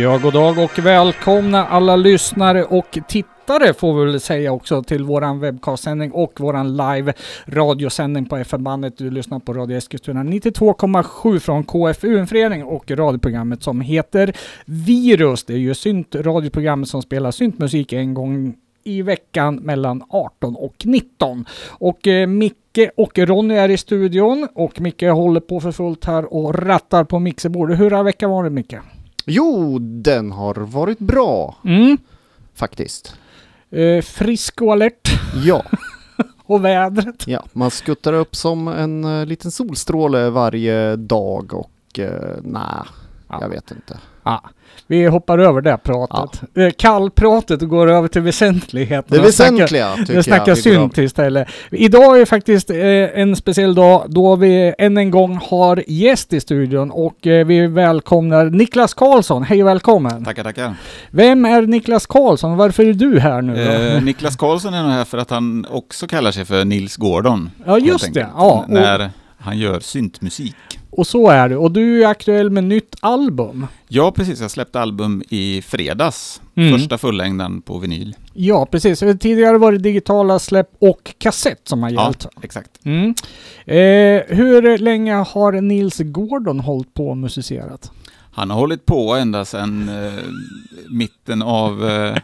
Ja, god dag och välkomna alla lyssnare och tittare får vi väl säga också till våran webbcastsändning och våran live radiosändning på FM-bandet. Du lyssnar på Radio Eskilstuna 92,7 från KFU, en förening och radioprogrammet som heter Virus. Det är ju synt radioprogrammet som spelar syntmusik en gång i veckan mellan 18 och 19. Och eh, Micke och Ronny är i studion och Micke håller på för fullt här och rattar på mixerbordet. Hur har veckan varit Micke? Jo, den har varit bra Mm. faktiskt. Eh, frisk och alert. Ja, Och vädret. ja, man skuttar upp som en uh, liten solstråle varje dag och uh, nej, Ja. jag vet inte. Ja, vi hoppar över det pratet. Eh, Kallpratet och går över till väsentligheter. Det Och snackar- väsentliga tycker Vi snackar jag. synt istället. Idag är faktiskt eh, en speciell dag då vi än en gång har gäst i studion och eh, vi välkomnar Niklas Karlsson. Hej och välkommen! Tackar, tackar. Vem är Niklas Karlsson? Varför är du här nu då? Eh, Niklas Karlsson är nog här för att han också kallar sig för Nils Gordon. Ja, just det. Ja, och- När han gör syntmusik. Och så är det. Och du är aktuell med nytt album. Ja, precis. Jag släppte album i fredags. Mm. Första fullängden på vinyl. Ja, precis. Tidigare var det digitala släpp och kassett som har Ja, gällt. exakt. Mm. Eh, hur länge har Nils Gordon hållit på och musicerat? Han har hållit på ända sedan eh, mitten av eh,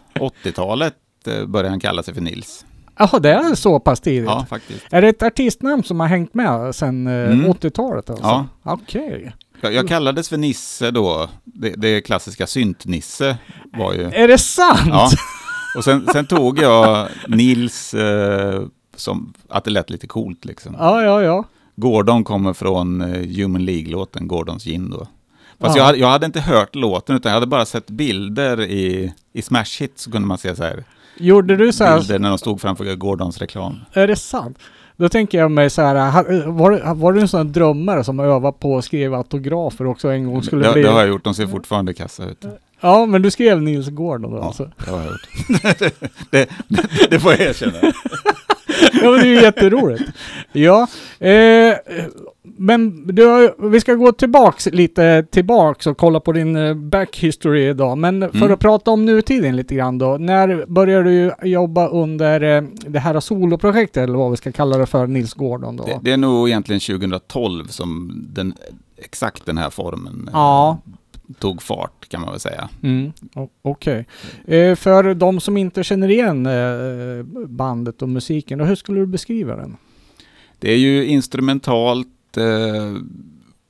80-talet. Eh, började han kalla sig för Nils. Jaha, det är så pass tidigt? Ja, faktiskt. Är det ett artistnamn som har hängt med sedan eh, Mm. 80-talet alltså? Ja. Okej. Jag, jag kallades för Nisse då. Det, det klassiska synt-Nisse var ju... Är det sant? Ja. Och sen, sen tog jag Nils eh, som att det lät lite coolt liksom. Ja, ja, ja. Gordon kommer från eh, Human League-låten Gordons gin då. Fast Ja. jag, hade, jag hade inte hört låten utan jag hade bara sett bilder i, i Smash Hit så kunde man se så här Gjorde du så här? bilder när de stod framför Gordons reklam. Är det sant? Då tänker jag mig så här, var, var du en sån drömmare som övade på att skriva autografer också en gång skulle Det, bli? det har jag gjort, de ser fortfarande kassa ut. Ja, men du skrev Nils Gordon då Ja, alltså? det har jag gjort. det, det, det får jag erkänna. Ja, det är ju jätteroligt. Ja, eh, men du, vi ska gå tillbaks lite tillbaks och kolla på din eh, back history idag. Men för Mm. att prata om nutiden lite grann då. När började du jobba under eh, det här soloprojektet eller vad vi ska kalla det för, Nils Gordon då? Det, det är nog egentligen 2012 som den, exakt den här formen eh, Ja. Tog fart kan man väl säga. Mm, Okej. Eh, för de som inte känner igen eh, bandet och musiken, då, hur skulle du beskriva den? Det är ju instrumentalt eh,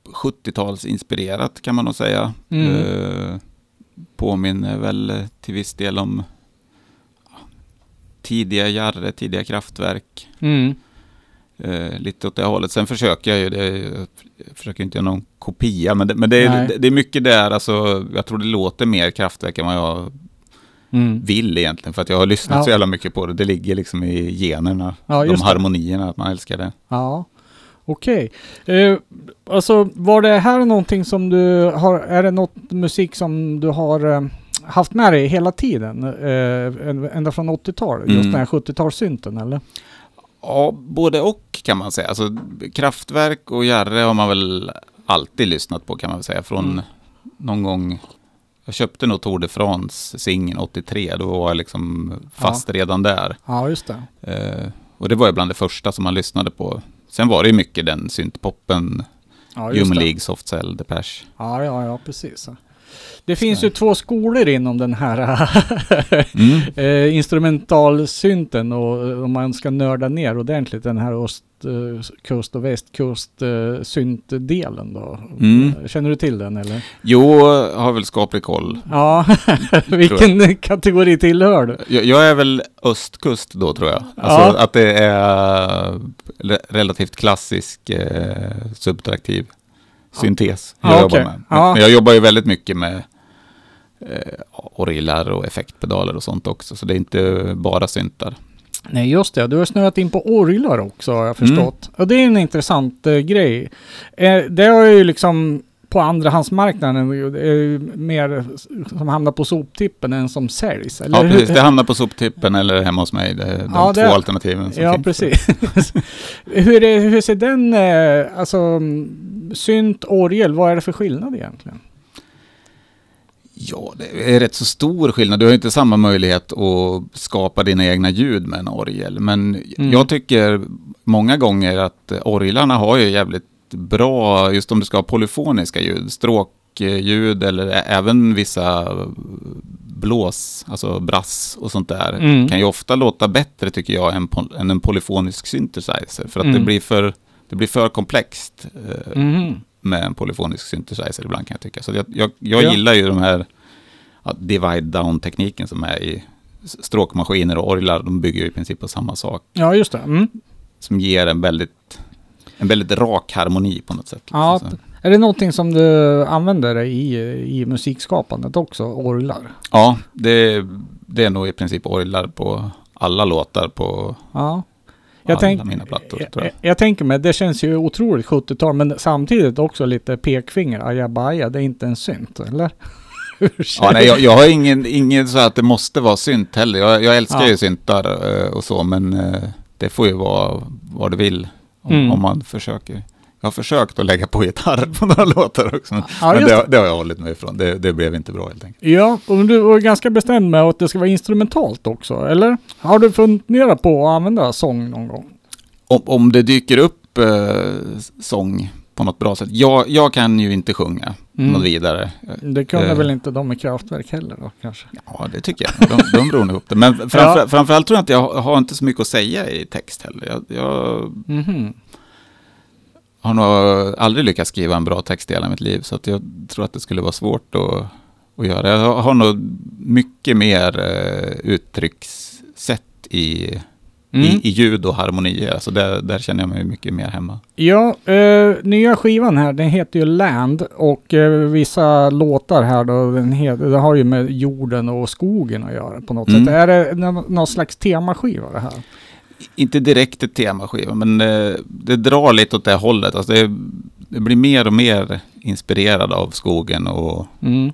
70-talsinspirerat kan man nog säga. Mm. Eh, påminner väl till viss del om tidiga Jarre, tidiga kraftverk. Mm. Eh, lite åt det hållet. Sen försöker jag ju, det, jag försöker inte göra någon kopia, men det, men det, är, det, det är mycket där, alltså, jag tror det låter mer kraftverk än vad jag Mm. vill egentligen, för att jag har lyssnat Ja. så jävla mycket på det. Det ligger liksom i generna, Ja, de harmonierna, att man älskar det. Ja, okej. Eh, alltså var det här någonting som du har, är det något musik som du har eh, haft med dig hela tiden? Eh, ända från 80-talet? Just Mm. den här 70-talssynten eller? Ja, både och kan man säga. Alltså, kraftverk och Jarre har man väl alltid lyssnat på kan man väl säga. Från Mm. någon gång, jag köpte nog Tour de France singeln 83, då var jag liksom fast redan där. Ja, just det. Eh, och det var ju bland det första som man lyssnade på. Sen var det ju mycket den syntpoppen, Ja, Human. League, Soft Cell, Depeche. Ja, ja, ja, precis. Det finns ju två skolor inom den här Mm. eh, instrumentalsynten och eh, om man ska nörda ner ordentligt den här östkust och västkust eh, syntdelen då. Mm. Känner du till den eller? Jo, har väl skaplig koll. Ja, vilken kategori tillhör du? Jag, jag är väl östkust då tror jag. Ja. Alltså att det är re- relativt klassisk eh, subtraktiv syntes jag Ja, jobbar okej. med. Men, Ja. men jag jobbar ju väldigt mycket med eh, orglar och effektpedaler och sånt också. Så det är inte bara syntar. Nej, just det. Du har snöat in på orglar också har jag Mm. förstått. Och det är en intressant eh, grej. Eh, det har ju liksom på andrahandsmarknaden mer som hamnar på soptippen än som säljs. Eller Ja, precis. Det hamnar på soptippen eller hemma hos mig. Det är de Ja, två det- alternativen som Ja, finns. precis. hur, är, hur ser den, eh, alltså synt, orgel, vad är det för skillnad egentligen? Ja, det är rätt så stor skillnad. Du har inte samma möjlighet att skapa dina egna ljud med en orgel. Men Mm. jag tycker många gånger att orglarna har ju jävligt bra, just om du ska ha polyfoniska ljud, stråkljud eller även vissa blås, alltså brass och sånt där, Mm. kan ju ofta låta bättre tycker jag än, än en polyfonisk synthesizer. För att det, Mm. blir för, det blir för komplext. eh, Mhm. med en polyfonisk synthesizer ibland kan jag tycka. Så jag, jag, jag Ja. gillar ju de här ja, divide down-tekniken som är i stråkmaskiner och orglar. De bygger ju i princip på samma sak. Ja, just det. Mm. Som ger en väldigt, en väldigt rak harmoni på något sätt. Ja, Är det någonting som du använder i, i musikskapandet också, orglar? ja det, det är nog i princip orglar på alla låtar på Ja. Jag, alla mina plattor. jag, jag. jag, tänker mig, det känns ju otroligt 70-tal, men samtidigt också lite pekfinger, ajabaja, det är inte en synt, eller? Ja, nej, jag, jag har ingen, ingen så att det måste vara synt heller. Jag, jag älskar Ja. ju syntar eh, och så, men eh, det får ju vara vad det vill om, Mm. om man försöker. Jag har försökt att lägga på gitarr på några låtar också, men, Ja, men det, det har jag hållit mig ifrån. Det, det blev inte bra helt enkelt. Ja, och du var ganska bestämd med att det ska vara instrumentalt också, eller? Har du funderat på att använda sång någon gång? Om, om det dyker upp eh, sång på något bra sätt. Jag, jag kan ju inte sjunga Mm. något vidare. Det kunde Eh. väl inte de med kraftverk heller då, kanske? Ja, det tycker jag. De, de ror nog upp det. Men framför, Ja. framförallt tror jag inte jag har, inte så mycket att säga i text heller. Jag, jag Mhm. har nog aldrig lyckats skriva en bra text i hela mitt liv. Så att jag tror att det skulle vara svårt att, att göra. Jag har nog mycket mer eh, uttryckssätt i, Mm. i, i ljud och harmonier. Alltså där, där känner jag mig mycket mer hemma. Ja, eh, nya skivan här, den heter ju Land och eh, vissa låtar här då, den heter, det har ju med jorden och skogen att göra på något Mm. sätt. Är det nå- någon slags temaskiva det här? Inte direkt ett temaskiva, men eh, det drar lite åt det hållet. Alltså det, det blir mer och mer inspirerad av skogen och, Mm.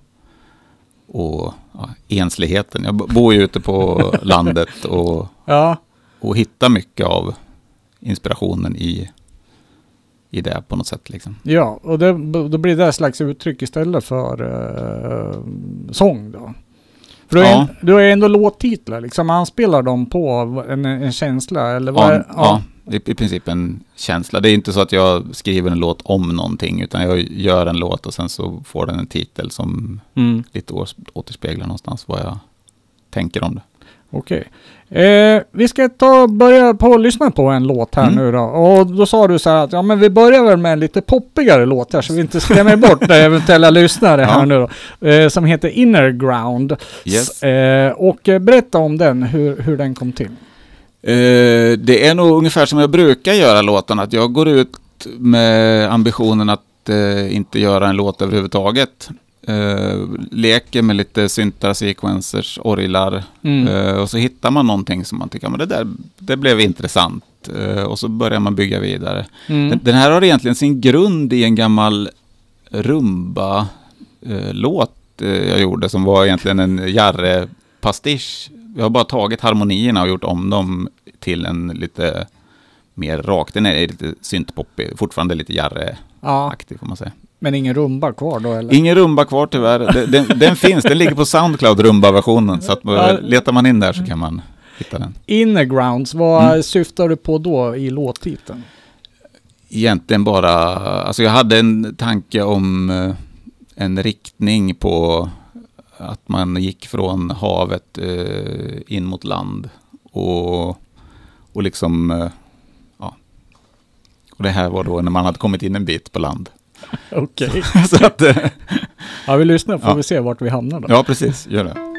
och ja, ensligheten. Jag bo- bor ju ute på landet och Ja, och hitta mycket av inspirationen i, i det på något sätt. Liksom. ja, och det, då blir det ett slags uttryck istället för eh, sång då. För du, är, Ja. du har ändå låttitlar, liksom anspelar de på en, en känsla eller vad Ja, är, ja. i, i princip en känsla. Det är inte så att jag skriver en låt om någonting, utan jag gör en låt och sen så får den en titel som Mm. lite återspeglar någonstans vad jag tänker om det. Okej. Eh, vi ska ta börja på att lyssna på en låt här Mm. nu då. Och då sa du så här att ja men vi börjar väl med en lite poppigare låt här så vi inte skrämmer bort eventuella lyssnare Ja. här nu då. Eh, som heter Inner Ground. Yes. Eh, och eh, berätta om den, hur, hur den kom till. Eh, det är nog ungefär som jag brukar göra låten, att jag går ut med ambitionen att eh, inte göra en låt överhuvudtaget. Eh, leker med lite syntar, sequencers, orglar Mm. eh, och så hittar man någonting som man tycker, men det där det blev intressant. Eh, och så börjar man bygga vidare. Mm. Den, den här har egentligen sin grund i en gammal rumba-låt eh, jag gjorde som var egentligen en Jarre-pastisch. Jag har bara tagit harmonierna och gjort om dem till en lite mer rak. Den är lite syntpoppig, fortfarande lite Jarre-aktig Ja, får man säga. Men ingen rumba kvar då eller? Ingen rumba kvar tyvärr. Den, den, den finns, den ligger på Soundcloud, rumba-versionen. Så att, eh, letar man in där så kan man hitta den. Inner Grounds, vad Mm. syftar du på då i låttiteln? egentligen bara, alltså jag hade en tanke om eh, en riktning på att man gick från havet eh, in mot land och, och liksom, ja. Och det här var då när man hade kommit in en bit på land. Okej. Så att, eh, Ja, vi lyssnar får Ja. vi se vart vi hamnar då. ja precis, gör det.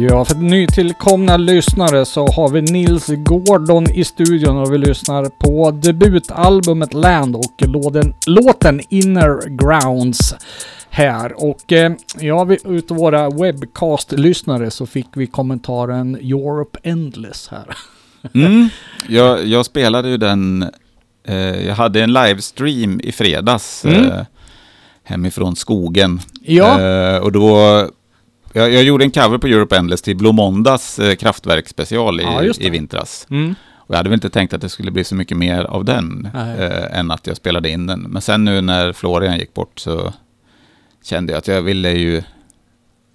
Ja, för nytillkomna lyssnare så har vi Nils Gordon i studion och vi lyssnar på debutalbumet Land och låten, låten Inner Grounds här. Och eh, ja, vi, utav våra webcast-lyssnare så fick vi kommentaren Europe Endless här. Mm. Jag, jag spelade ju den, eh, jag hade en livestream i fredags Mm. eh, hemifrån skogen. Ja, Eh, och då, jag, jag gjorde en cover på Europe Endless till Blå Måndags eh, kraftverksspecial i, Ja, i vintras. mm. Och jag hade väl inte tänkt att det skulle bli så mycket mer av den eh, än att jag spelade in den. Men sen nu när Florian gick bort så kände jag att jag ville ju...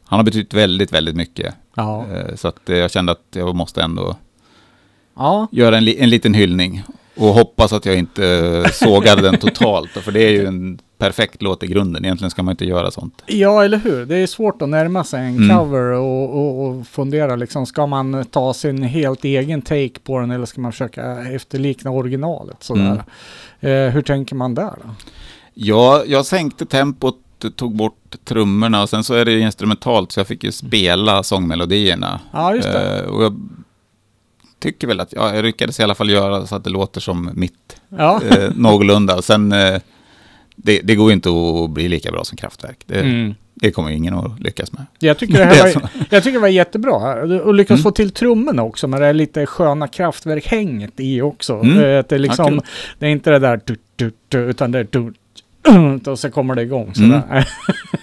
Han har betytt väldigt, väldigt mycket. ja. Eh, så att eh, jag kände att jag måste ändå ja. göra en, li- en liten hyllning. Och hoppas att jag inte eh, sågar den totalt. För det är ju en perfekt låt i grunden. Egentligen ska man inte göra sånt. Ja, eller hur? Det är svårt att närma sig en Mm. cover och, och, och fundera liksom, ska man ta sin helt egen take på den eller ska man försöka efterlikna originalet sådär? Mm. Eh, hur tänker man där då? Ja, jag sänkte tempot, tog bort trummorna och sen så är det ju instrumentalt så jag fick ju spela sångmelodierna. Ja, just det. Eh, och jag tycker väl att ja, jag lyckades i alla fall göra så att det låter som mitt Ja. eh, någorlunda. Och sen, eh, det, det går inte att bli lika bra som Kraftwerk. Det, Mm. det kommer ingen att lyckas med. Jag tycker det Det här är var, jag tycker det var jättebra. Och lyckas Mm. få till trummorna också med det här lite sköna kraftverkhänget i också. Mm. Eh, Att det, är liksom, det är inte det där du, du, du, utan det är du, och så kommer det igång Mm. sådär.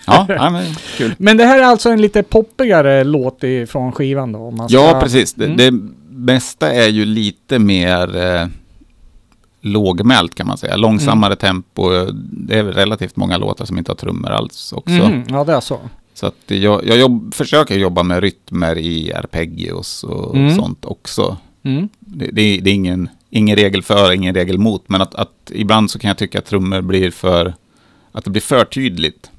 Ja, ja men kul. Men det här är alltså en lite poppigare låt i- från skivan då? Ska... Ja, precis. Det, Mm. det mesta är ju lite mer eh, lågmält kan man säga. Långsammare tempo. Det är relativt många låtar som inte har trummor alls också. Mhm, ja, det är så. Så att jag, jag jobb, försöker jobba med rytmer i arpeggios och Mm. sånt också. Mm. Det, det, är- det är ingen, ingen regel för, ingen regel mot. Men att, att ibland så kan jag tycka att trummor blir för, att det blir för tydligt.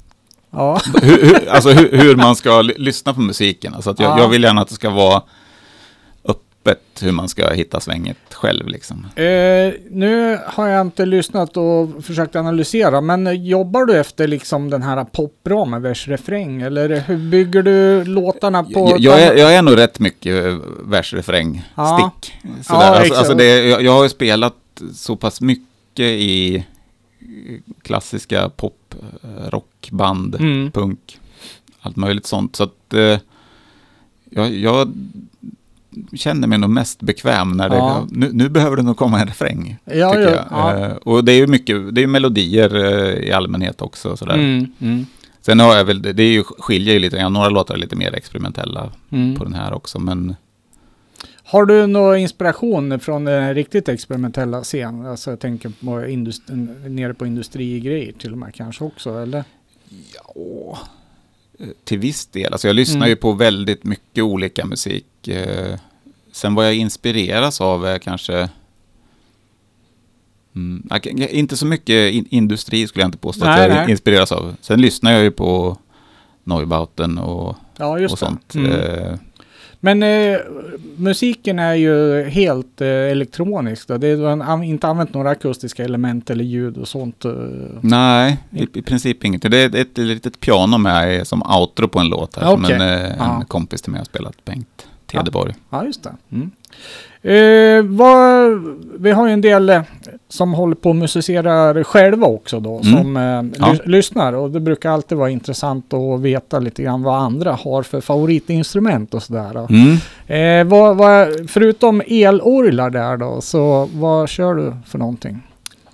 Ja. hur, hur, alltså hur, hur man ska ly- lyssna på musiken. Alltså att jag, Ja. jag vill gärna att det ska vara öppet hur man ska hitta svänget själv. Liksom. Eh, nu har jag inte lyssnat och försökt analysera, men jobbar du efter liksom den här popramen, vers, refräng? Eller hur bygger du låtarna på? Jag, jag, är, jag är nog rätt mycket eh, versrefräng, Ja. stick. Alltså, alltså det, jag, jag har ju spelat så pass mycket i klassiska pop, eh, rockband, Mm. punk, allt möjligt sånt. Så att eh, jag, jag känner mig nog mest bekväm när det, Ja. nu, nu behöver det nog komma en refräng. Ja, tycker ja, jag. ja. Eh, och det är ju mycket, det är melodier eh, i allmänhet också. Sådär. Mm, mm, Sen har jag väl, det, är ju, skiljer ju lite några låtar är lite mer experimentella mm. på den här också, men Har du någon inspiration från den riktigt experimentella scenen? Alltså jag tänker på indust- nere på industrigrejer till och med kanske också, eller? ja, eh, till viss del. Alltså jag lyssnar Mm. ju på väldigt mycket olika musik. eh, Sen vad jag inspireras av är kanske Mm, inte så mycket in, industri skulle jag inte påstå Nej, att jag nej. inspireras av. Sen lyssnar jag ju på Neubauten och, Ja, och sånt. Mm. Eh, Men eh, musiken är ju helt eh, elektronisk. Då. Det är, har inte använt några akustiska element eller ljud och sånt. Eh. Nej, i, i princip inget. Det är ett, ett litet piano med som outro på en låt här. Som Okej. en, eh, en kompis till mig har spelat, Bengt Tedeborg. Ja, just det. Mm. Eh, vad, vi har ju en del eh, som håller på och musicerar själva också då, Mm. som eh, Ja. lys- lyssnar. Och det brukar alltid vara intressant att veta lite grann vad andra har för favoritinstrument och sådär. Mm. Eh, vad, vad, förutom elorglar där då, så vad kör du för någonting?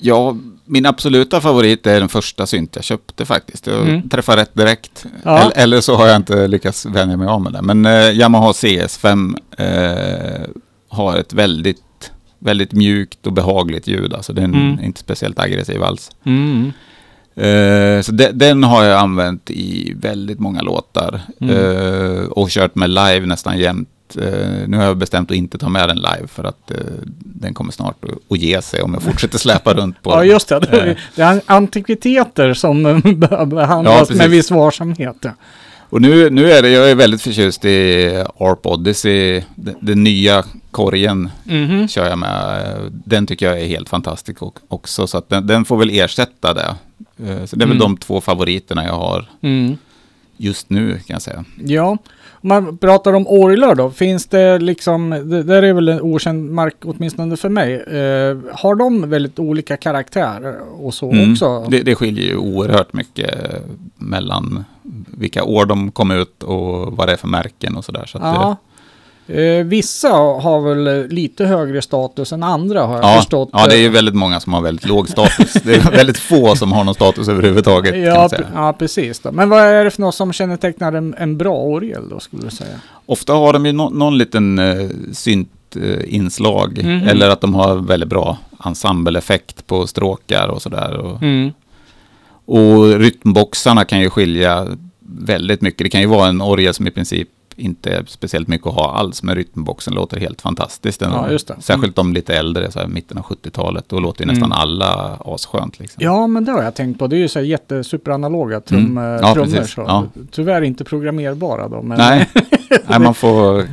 Ja, min absoluta favorit är den första synt jag köpte faktiskt. Jag Mm. träffade rätt direkt. Ja. Eller, eller så har jag inte lyckats vänja mig av med det. Men eh, Yamaha CS5 eh, har ett väldigt, väldigt mjukt och behagligt ljud. Alltså den Mm. är inte speciellt aggressiv alls. Eh, så de, den har jag använt i väldigt många låtar. Mm. Eh, och kört med live nästan jämt. Eh, nu har jag bestämt att inte ta med den live för att eh, den kommer snart att, ge sig om jag fortsätter släpa runt på Ja, den. just det. Det är, Eh. antikviteter som eh, be- Ja, behandlas precis. med viss varsamhet. ja. Och nu, nu är det, jag är väldigt förtjust i ARP Odyssey, den, den nya korgen Mhm. kör jag med. Den tycker jag är helt fantastisk och- också, så att den, den får väl ersätta det. Så det är väl Mm. de två favoriterna jag har Mm. just nu kan jag säga. Ja, man pratar om orglar då, finns det liksom, det där är väl en okänd mark åtminstone för mig. Eh, har de väldigt olika karaktärer och så Mm. också? Det, det skiljer ju oerhört mycket mellan vilka år de kom ut och vad det är för märken och sådär. Så ja. Eh, vissa har väl lite högre status än andra har jag ja, förstått. ja, det är ju väldigt många som har väldigt låg status. Det är väldigt få som har någon status överhuvudtaget. Ja, ja, precis. Då. Men vad är det för något som kännetecknar en, en bra orgel då, skulle du säga? Ofta har de ju nå- någon liten eh, syntinslag. Mhm. Eller att de har väldigt bra ensembleeffekt på stråkar och sådär. Och, och rytmboxarna kan ju skilja väldigt mycket. Det kan ju vara en orgel som i princip inte speciellt mycket att ha alls. Men rytmboxen låter helt fantastiskt. Den, Ja, just det. Särskilt de lite äldre, så här mitten av 70-talet. Då låter ju nästan Mm. alla asskönt. Liksom. Ja, men det har jag tänkt på. Det är ju så här jättesuperanaloga trum, Mm. Ja, trummor. Så. Ja. Tyvärr inte programmerbara då. Men Nej. Nej, man får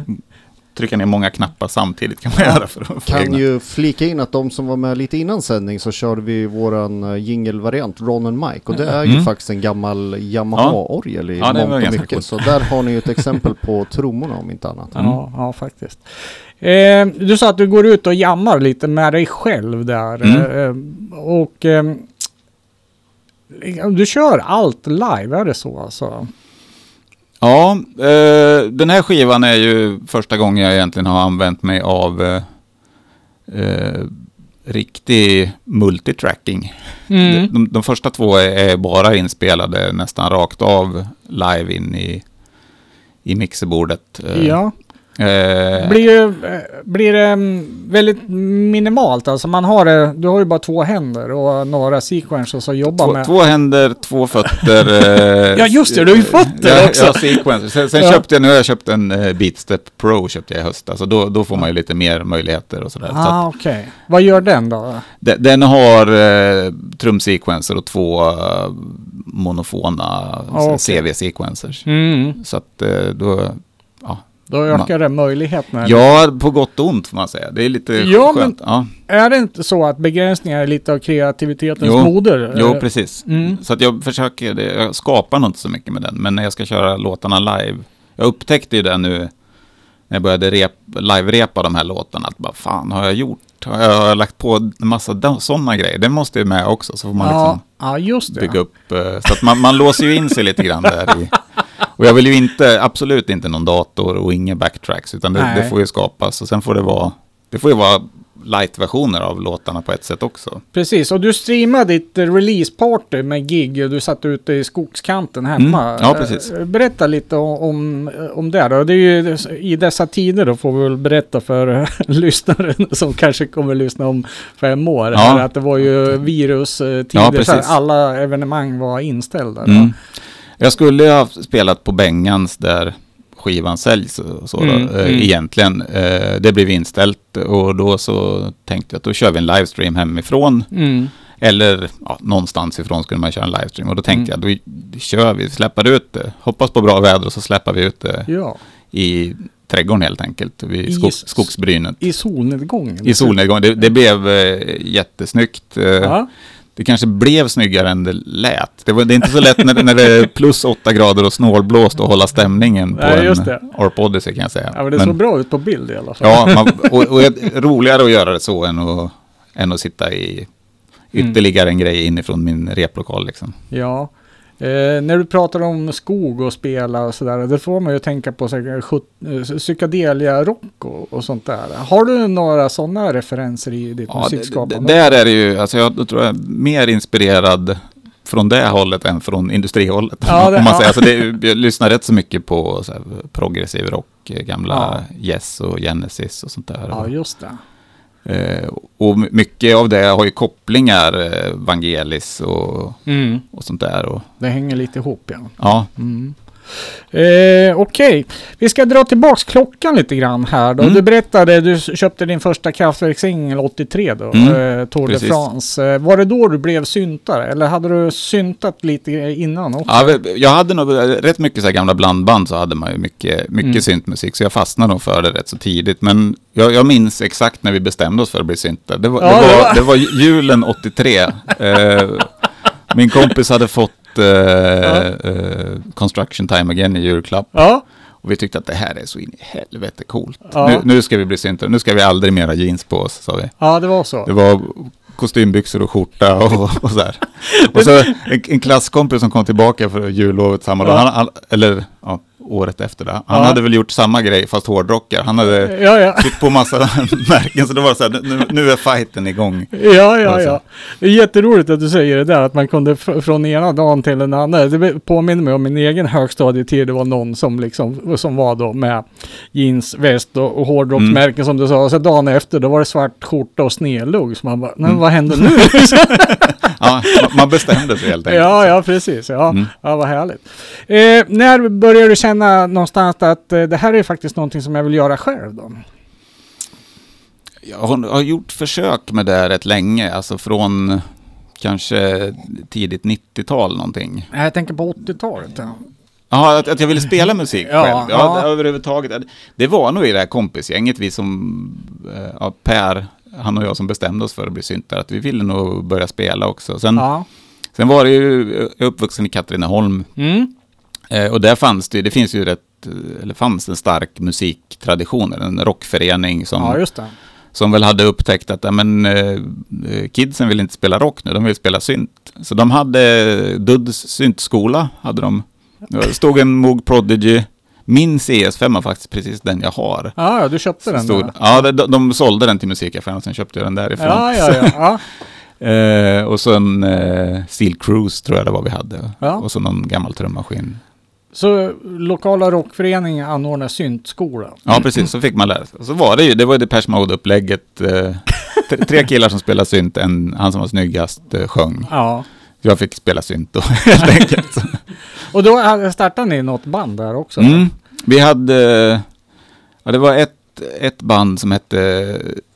trycka ner många knappar samtidigt kan man göra för att Kan egna. ju flika in att de som var med lite innan sändning så körde vi våran uh, jingelvariant Ron and Mike och det är ju Mm. faktiskt en gammal Yamaha-orgel i Ja, mångt och mycket. Så där har ni ju ett exempel på trummorna om inte annat. Ja, ja faktiskt. Eh, du sa att du går ut och jammar lite med dig själv där. Mm. Eh, och eh, du kör allt live, är det så alltså? Ja, eh, den här skivan är ju första gången jag egentligen har använt mig av eh, eh, riktig multitracking. Mm. De, de första två är, är bara inspelade nästan rakt av live in i, i mixerbordet. Eh, Ja, eh, blir, ju, eh, blir det mm, väldigt minimalt alltså. Man har, du har ju bara två händer och några sequences att jobba Två, med. två händer, två fötter. eh, Ja, just det, du har ju fötter ja, också. Ja, sequencer. Sen, sen Ja. köpte jag, nu har jag köpt en Beatstep Pro köpte jag i höstas. Så då, då får man ju lite mer möjligheter och sådär. Så Ah, okej. Vad gör den då? de- den har uh, trumsequencer och två eh, monofona Ah, okej. CV-sequencers. Mm. Så att eh, då, Då ökar det möjligheterna. ja, på gott och ont får man säga. Det är lite Ja, skönt. Ja, Är det inte så att begränsningar är lite av kreativitetens Jo. moder? jo, precis. Mm. Så att jag försöker, det- jag skapar nog inte så mycket med den, men när jag ska köra låtarna live, jag upptäckte ju det nu när jag började rep, live-repa de här låtarna, att bara fan har jag gjort? Har jag, har jag lagt på en massa sådana grejer? Det måste ju med också, så får man Ja, liksom ja, bygga upp, eh, så att man, man låser ju in sig lite grann där i. Och jag vill ju inte, absolut inte någon dator och inga backtracks, utan det, det får ju skapas och sen får det vara, det får ju vara light-versioner av låtarna på ett sätt också. Precis, och du streamade ditt eh, releaseparty med gig och du satt ute i skogskanten hemma. Mm, ja, precis. Eh, Berätta lite om, om, det då. Det är ju i dessa tider då får vi väl berätta för eh, lyssnaren som kanske kommer lyssna om fem år. Ja. Att det var ju virustider, Ja, här, precis. alla evenemang var inställda. Mm. Jag skulle ha spelat på Bengans där skivan säljs och så då, Mm, eh, mm. egentligen. Eh, det blev inställt och då så tänkte jag att då kör vi en livestream hemifrån. Mm. Eller ja, någonstans ifrån skulle man köra en livestream. Och då tänkte Mm. jag, då, då kör vi, släpper ut det. Hoppas på bra väder och så släpper vi ut det Ja, i trädgården helt enkelt. Vid I skog, s- skogsbrynet. i solnedgången. I solnedgång. Det, det blev eh, jättesnyggt. Eh. Det kanske blev snyggare än det lät. Det, var, det är inte så lätt när, när det är plus åtta grader och snålblåst att hålla stämningen på Nej, en. Arp Odyssey kan jag säga. ja, men det såg bra ut på bild i alla fall. Ja, man, och, och roligare att göra det så än att, än att sitta i Mm. ytterligare en grej inifrån min replokal. Liksom. Ja. Eh, när du pratar om skog och spela och sådär, det får man ju tänka på sjut- eh, psykedelia-rock och, och sånt där. Har du några sådana referenser i ditt Ja, musikskapande? där är det ju, alltså jag tror jag är mer inspirerad från det hållet än från industrihållet. Ja, det- om man ja. säger. Alltså det, jag lyssnar rätt så mycket på så här, progressiv rock, eh, gamla Yes och Genesis och sånt där. ja, just det. Eh, och mycket av det har ju kopplingar, eh, Vangelis och, och sånt där. Och, Det hänger lite ihop ja. ja, Mm. Eh, Okej, vi ska dra tillbaks klockan lite grann här då. Mm. Du berättade, du köpte din första kraftverkssingel 83 då, Mm, eh, Tour de precis. France. Eh, var det då du blev syntare? Eller hade du syntat lite innan också? ja, jag hade nog rätt mycket så här gamla blandband så hade man ju mycket, mycket Mm. syntmusik. Så jag fastnade nog för det rätt så tidigt. Men jag, jag minns exakt när vi bestämde oss för att bli syntare. Det var, Ja, det var- det var julen 83. Eh, min kompis hade fått eh, Construction Time Again i julklapp. Ja. Och vi tyckte att det här är så in i helvete coolt. Ja. Nu, nu ska vi bli syntare, nu ska vi aldrig mera jeans på oss, sa vi. ja, det var så. Det var kostymbyxor och skjorta och, och så här. Och så en, en klasskompis som kom tillbaka för jullovet samma dag, Ja. han, han, eller ja, året efter det. Han Ja. hade väl gjort samma grej fast hårdrockar. Han hade Ja, ja. på massa märken så det var så här, nu, nu är fighten igång. Ja, ja, Alltså. ja. Det är jätteroligt att du säger det där, att man kunde fr- från ena dagen till den andra. Det påminner mig om min egen högstadietid. Det var någon som liksom, som var då med jeans, väst och, och hårdrocksmärken som du sa. Och så dagen efter, då var det svart skjorta och snedlugg. Så man bara, men Mm. vad hände nu? Ja, man- bestämde sig helt enkelt. ja, ja, precis. Ja, Mm. ja vad härligt. Eh, när började du känna någonstans att eh, det här är faktiskt någonting som jag vill göra själv då? Jag har, har gjort försök med det rätt länge, alltså från kanske tidigt 90-tal någonting. Jag tänker på 80-talet. Ja. Ja, att, att jag ville spela musik Ja, själv. Ja, ja. Det, överhuvudtaget. Det var nog i det här kompisgänget, vi som, eh, ja, Per, han och jag som bestämde oss för att bli syntare, att vi ville nog börja spela också. Sen, ja. sen var det ju, jag är uppvuxen i Katrineholm, Mm. eh, och där fanns det, det finns ju rätt, eh, eller fanns en stark musiktradition, en rockförening som, ja, som väl hade upptäckt att ja, men, eh, kidsen vill inte spela rock nu, de vill spela synt. Så de hade Duds syntskola, hade de. Det stod en Moog Prodigy, min CS5 var faktiskt precis den jag har. Ja, ja, du köpte den Stod, ja, de, de sålde den till musikaffären och sen köpte jag den därifrån. Ja, ja, ja. ja. Eh, och så en eh, Steel Cruise tror jag det var vi hade. Ja. Och så någon gammal trummaskin. Så lokala rockföreningen anordnar syntskola. Ja, precis. Så fick man lära sig. Och så var det ju, det var ju Depeche Mode-upplägget. Eh, tre killar som spelade synt, en, han som var snyggast eh, sjöng. Ja. Jag fick spela synt då, helt enkelt. Och då startade ni något band där också? Mm. Vi hade, ja det var ett, ett band som hette,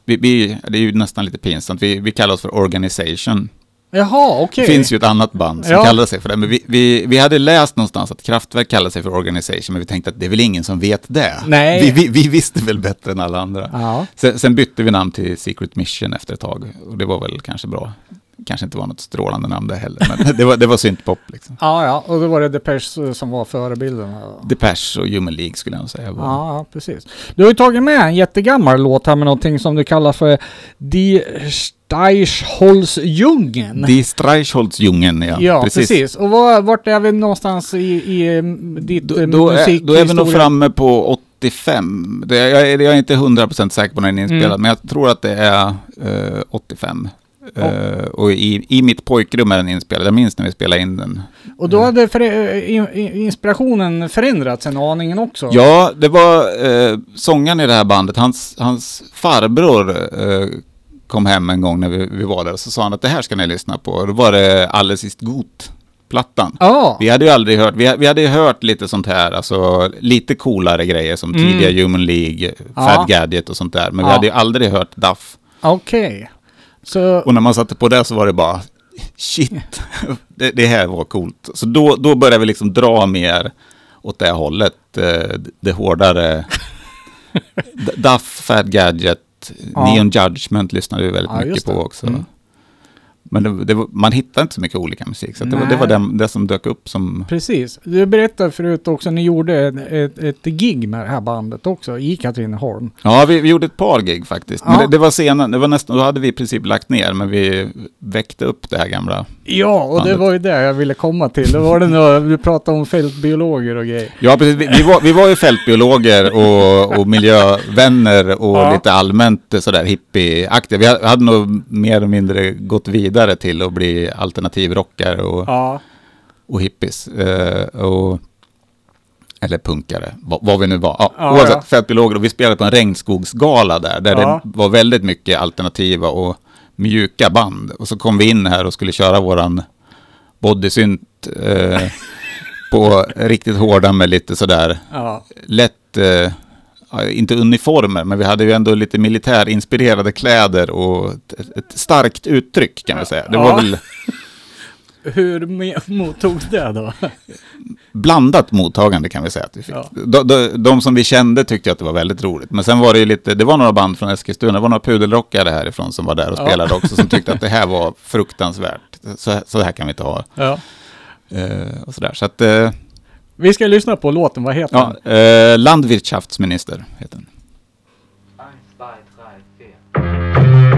vi, vi, det är ju nästan lite pinsamt, vi, vi kallar oss för Organisation. Jaha, okej. Det finns ju ett annat band som Ja. kallar sig för det, men vi, vi, vi hade läst någonstans att Kraftwerk kallar sig för Organisation, men vi tänkte att det är väl ingen som vet det. Nej. Vi, vi, vi visste väl bättre än alla andra. Ja. Sen, sen bytte vi namn till Secret Mission efter ett tag, och det var väl kanske bra. Kanske inte var något strålande namn det heller, men det var, det var syntpop liksom. ja, ja. Och då var det Depeche som var förebilden. Depeche och Human League skulle jag säga. Var. ja, precis. Du har ju tagit med en jättegammal låt här med någonting som du kallar för Die Steichholzjungen. Die Streichholzjungen, ja. Ja, precis. Och var, vart är vi någonstans i, i mm, ditt Då, eh, då, är, då är vi nog framme på 85. Det, jag, är- jag är inte 100% säker på när den är inspelad, Mm. men jag tror att det är eh, 85. Eh, och i, i mitt pojkrum är den inspelad. Jag minns när vi spelade in den. Och då hade för, in, in- inspirationen förändrats en aningen också? Ja, det var eh, sångaren i det här bandet, hans, hans farbror eh, kom hem en gång när vi, vi var där och så sa han att det här ska ni lyssna på. Och då var det Alles ist gut plattan. Ja. Vi hade ju aldrig hört, vi, vi hade ju hört lite sånt här, alltså lite coolare grejer som Mm. tidiga Human League. Fad Gadget och sånt där. Men vi Ja. hade ju aldrig hört Duff. Okej. Så... Och när man satte på det så var det bara, shit, det, det här var coolt. Så då, då började vi liksom dra mer åt det hållet, eh, det hårdare. Duff, Fad Gadget, Ja. Neon Judgment lyssnade vi väldigt Ja, mycket på det. också. Mm. Men det, det var, man hittade inte så mycket olika musik, så det, var, det var Nej. det, det som dök upp som Precis. Du berättade förut också, ni gjorde ett, ett, gig med det här bandet också, i Katrineholm. Ja, vi, vi gjorde ett par gig faktiskt. Men Ja. det, det var senare, det var nästan, då hade vi i princip lagt ner, men vi väckte upp det här gamla. Ja, och det Bandet. var ju det jag ville komma till. Då var det nog, du pratade om fältbiologer och grejer. Ja, precis. Vi, vi, var, vi var ju fältbiologer och, och miljövänner och Ja. lite allmänt sådär hippieaktiga. Vi ha- hade nog mer eller mindre gått vidare till att bli alternativrockare och, Ja, och hippies. Eh, och, eller punkare, vad, vad vi nu var. Ja, Ja, oavsett, ja. fältbiologer. Och vi spelade på en regnskogsgala där, där Ja. det var väldigt mycket alternativa och mjuka band. Och så kom vi in här och skulle köra våran bodysynt eh, på riktigt hårda med lite sådär ja. lätt, eh, inte uniformer, men vi hade ju ändå lite militärinspirerade kläder och ett, ett starkt uttryck kan vi säga. Det var Ja. väl Hur mottogs det då? blandat mottagande kan vi säga att vi fick. Ja. De, de, de som vi kände tyckte att det var väldigt roligt. Men sen var det ju lite, det var några band från Eskilstuna, det var några pudelrockare härifrån som var där och Ja. spelade också, som tyckte att det här var fruktansvärt. Så, så här kan vi inte ha. Ja. Eh, och sådär. Så att, eh, Vi ska lyssna på låten, vad heter ja, den? eh, Landwirtschaftsminister heter den. Eins, zwei, drei, vier.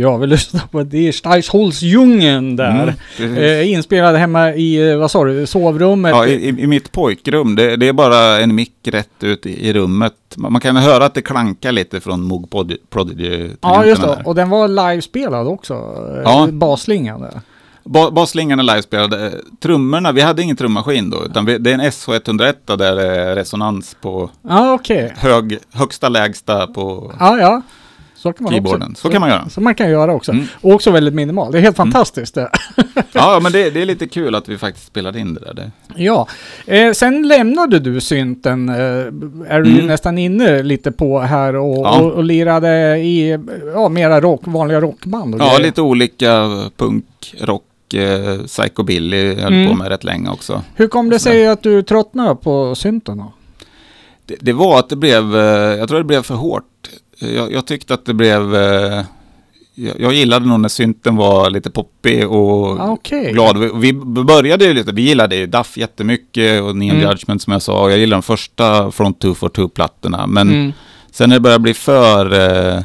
Ja, vi lyssnar på Die Steichholzjungen där. Mm. Eh, inspelad hemma i, eh, vad sa du, sovrummet? Ja, i, i- mitt pojkrum. Det, det är bara en mick rätt ut i, i rummet. Man man kan höra att det klankar lite från Moog Prod- Prodigy. Ja, just det. där. Och den var livespelad också. eh, Ja. Basslingan där. Ba- Basslingan är livespelade. Trummorna, vi hade ingen trummaskin då, utan vi, det är en SH101 där det är resonans på Ja, okej. hög, högsta lägsta på Ja, ja. Så kan man keyboarden. också. Så kan man göra. Så man kan göra också. Mm. Och också väldigt minimal. Det är helt fantastiskt det. Ja, men det, det är lite kul att vi faktiskt spelade in det där. Det, Ja. Eh, sen lämnade du synten, eh, är du Mm. nästan inne lite på här och, Ja. och, och lirade i ja, mera rock, vanliga rockband ja, grejer. lite olika punk, rock, eh, psychobilly höll Mm. på med rätt länge också. Hur kom det sig att du tröttnade på synten då? Det, det var att det blev, eh, jag tror det blev för hårt. Jag, jag tyckte att det blev, eh, jag, jag gillade nog när synten var lite poppig och Ah, Okej. glad. Vi, vi började ju lite, vi gillade ju Duff jättemycket och Neon Mm. Judgment som jag sa. Och jag gillade de första Front 242-plattorna. Men Mm. sen när det började bli för, eh,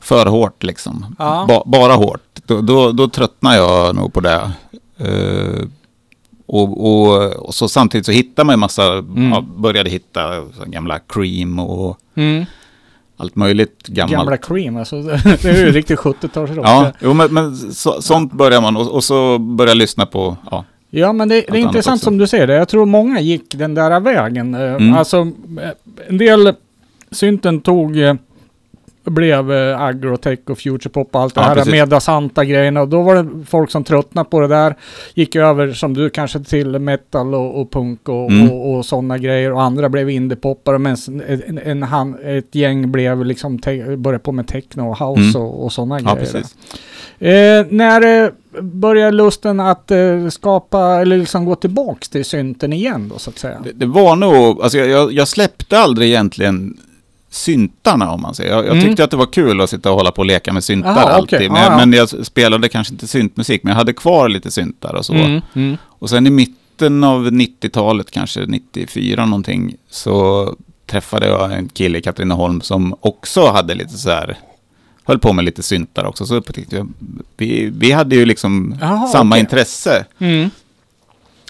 för hårt liksom. Ja. Ba, bara hårt. Då, då, då tröttnade jag nog på det. Eh, och, och, och så samtidigt så hittade man en massa, Mm. ja, började hitta gamla Cream och Mm. Allt möjligt gammalt. Gamla Cream, alltså. Det är ju riktigt 70-talsrock. Ja, jo, men, men så, sånt börjar man och, och så börjar jag lyssna på, ja, Ja, men det, det är intressant som du säger det. Jag tror många gick den där vägen. Eh, Mm. Alltså, eh, en del synten tog, eh, blev eh, agrotech och futurepop och allt det Ja, här precis. med Dasanta grejerna. Och då var det folk som tröttnade på det där. Gick över, som du kanske, till metal och, och punk och, Mm. och, och sådana grejer. Och andra blev indiepoppare. Men en, en, han, ett gäng blev liksom, började på med techno och house Mm. och, och sådana ja grejer. Eh, när eh, börjar lusten att eh, skapa, eller liksom gå tillbaks till synten igen då så att säga? Det, det var nog, alltså jag, jag släppte aldrig egentligen syntarna om man säger. Jag, jag Mm. tyckte att det var kul att sitta och hålla på och leka med syntar Aha, alltid. okej. Men, ja. men jag spelade kanske inte syntmusik, men jag hade kvar lite syntar och så. Mm, mm. Och sen i mitten av 90-talet, kanske 94 någonting, så träffade jag en kille i Katrineholm som också hade lite så här, höll på med lite syntar också. Så upptäckte jag, vi, vi hade ju liksom Jaha, samma okej. intresse. Mm.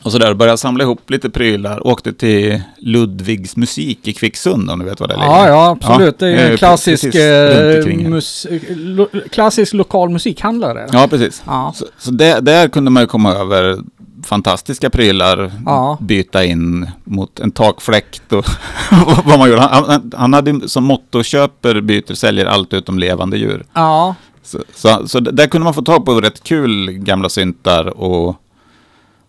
Och så där började samla ihop lite prylar, åkte till Ludvigs musik i Kvicksund om du vet vad det ligger. Ja, ja, absolut. Ja, det är eh, ju en klassisk, eh, lo, klassisk lokal musikhandlare. Ja, precis. Ja. Så, så där, där kunde man ju komma över fantastiska prylar, Ja. byta in mot en takfläkt och vad man gjorde. Han, han, hade som motto, köper, byter, säljer allt utom levande djur. ja. Så, så, så där kunde man få tag på rätt kul gamla syntar och,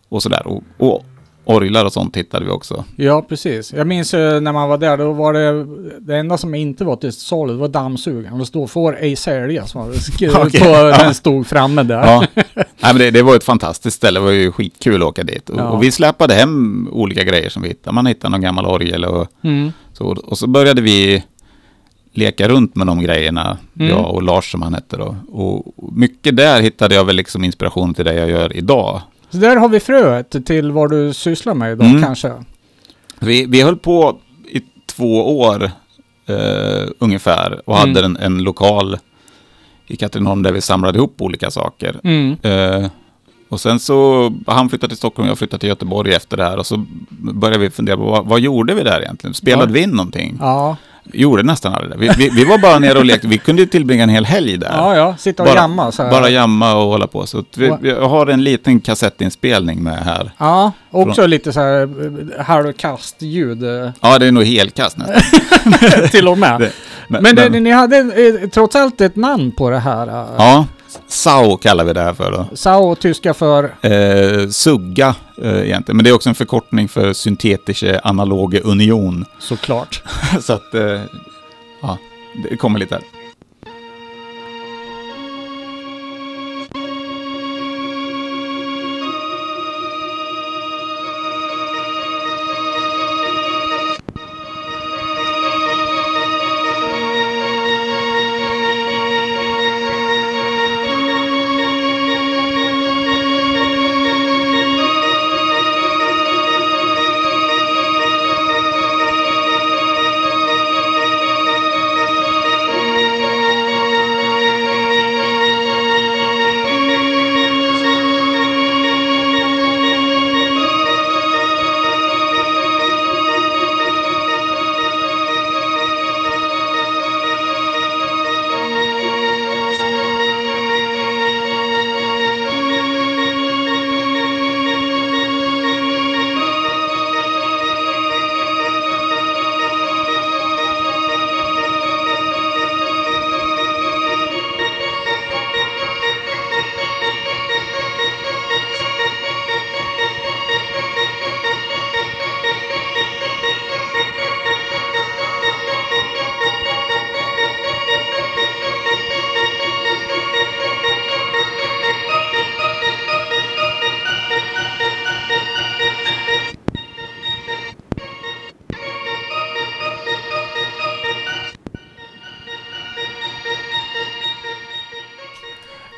och sådär. Och, och orglar och sånt hittade vi också. Ja, precis. Jag minns eh, när man var där, då var det det enda som inte var till salu, det var dammsugaren. Det stod får ej säljas. var det Okej, på, ja. Den stod framme där. Ja. Nej, men det, det var ett fantastiskt ställe, det var ju skitkul att åka dit. Och, Ja. och vi släpade hem olika grejer som vi hittade. Man hittade någon gammal orgel och Mm. så. Och så började vi leka runt med de grejerna, Mm. jag och Lars som han hette då. Och mycket där hittade jag väl liksom inspiration till det jag gör idag. Så där har vi fröet till vad du sysslar med idag Mm. kanske. Vi, vi höll på i två år eh, ungefär och Mm. hade en, en lokal i Katrineholm där vi samlade ihop olika saker. Mm. Eh, och sen så, han flyttade till Stockholm och jag flyttade till Göteborg efter det här. Och så började vi fundera på vad, vad gjorde vi där egentligen? Spelade Ja. vi in någonting? Ja. Gjorde nästan aldrig det. Vi, vi, vi var bara nere och lekte. Vi kunde ju tillbringa en hel helg där. ja, ja, sitta och Bara- jamma så här. Bara jamma och hålla på. Så vi, vi har en liten kassettinspelning med här. Ja, också lite så här eh, halvkast ljud eh, Ja, det är nog helkast nästan. till och med. Det- Men, det, ni hade eh, trots allt ett namn på det här. Ja, SAO kallar vi det här för då. SAO, tyska för... Eh, SUGGA eh, egentligen, men det är också en förkortning för Syntetische Analoge Union. Såklart. Så att, eh, ja, det kommer lite här.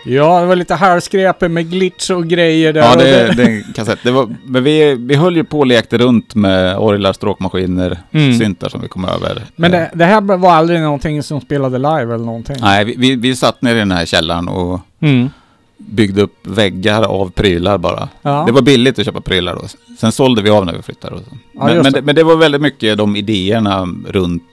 Ja, det var lite halvskräpe med glitch och grejer där. Ja, och det, det är en kassett. Det var, men vi, vi höll ju på och lekte runt med orglar, stråkmaskiner, Mm. syntar som vi kom över. Men Eh, det, det här var aldrig någonting som spelade live eller någonting? Nej, vi, vi, vi satt ner i den här källaren och Mm. byggde upp väggar av prylar bara. Ja. Det var billigt att köpa prylar då. Sen sålde vi av när vi flyttade. Och så. Ja, men, men, det. det, men det var väldigt mycket de idéerna runt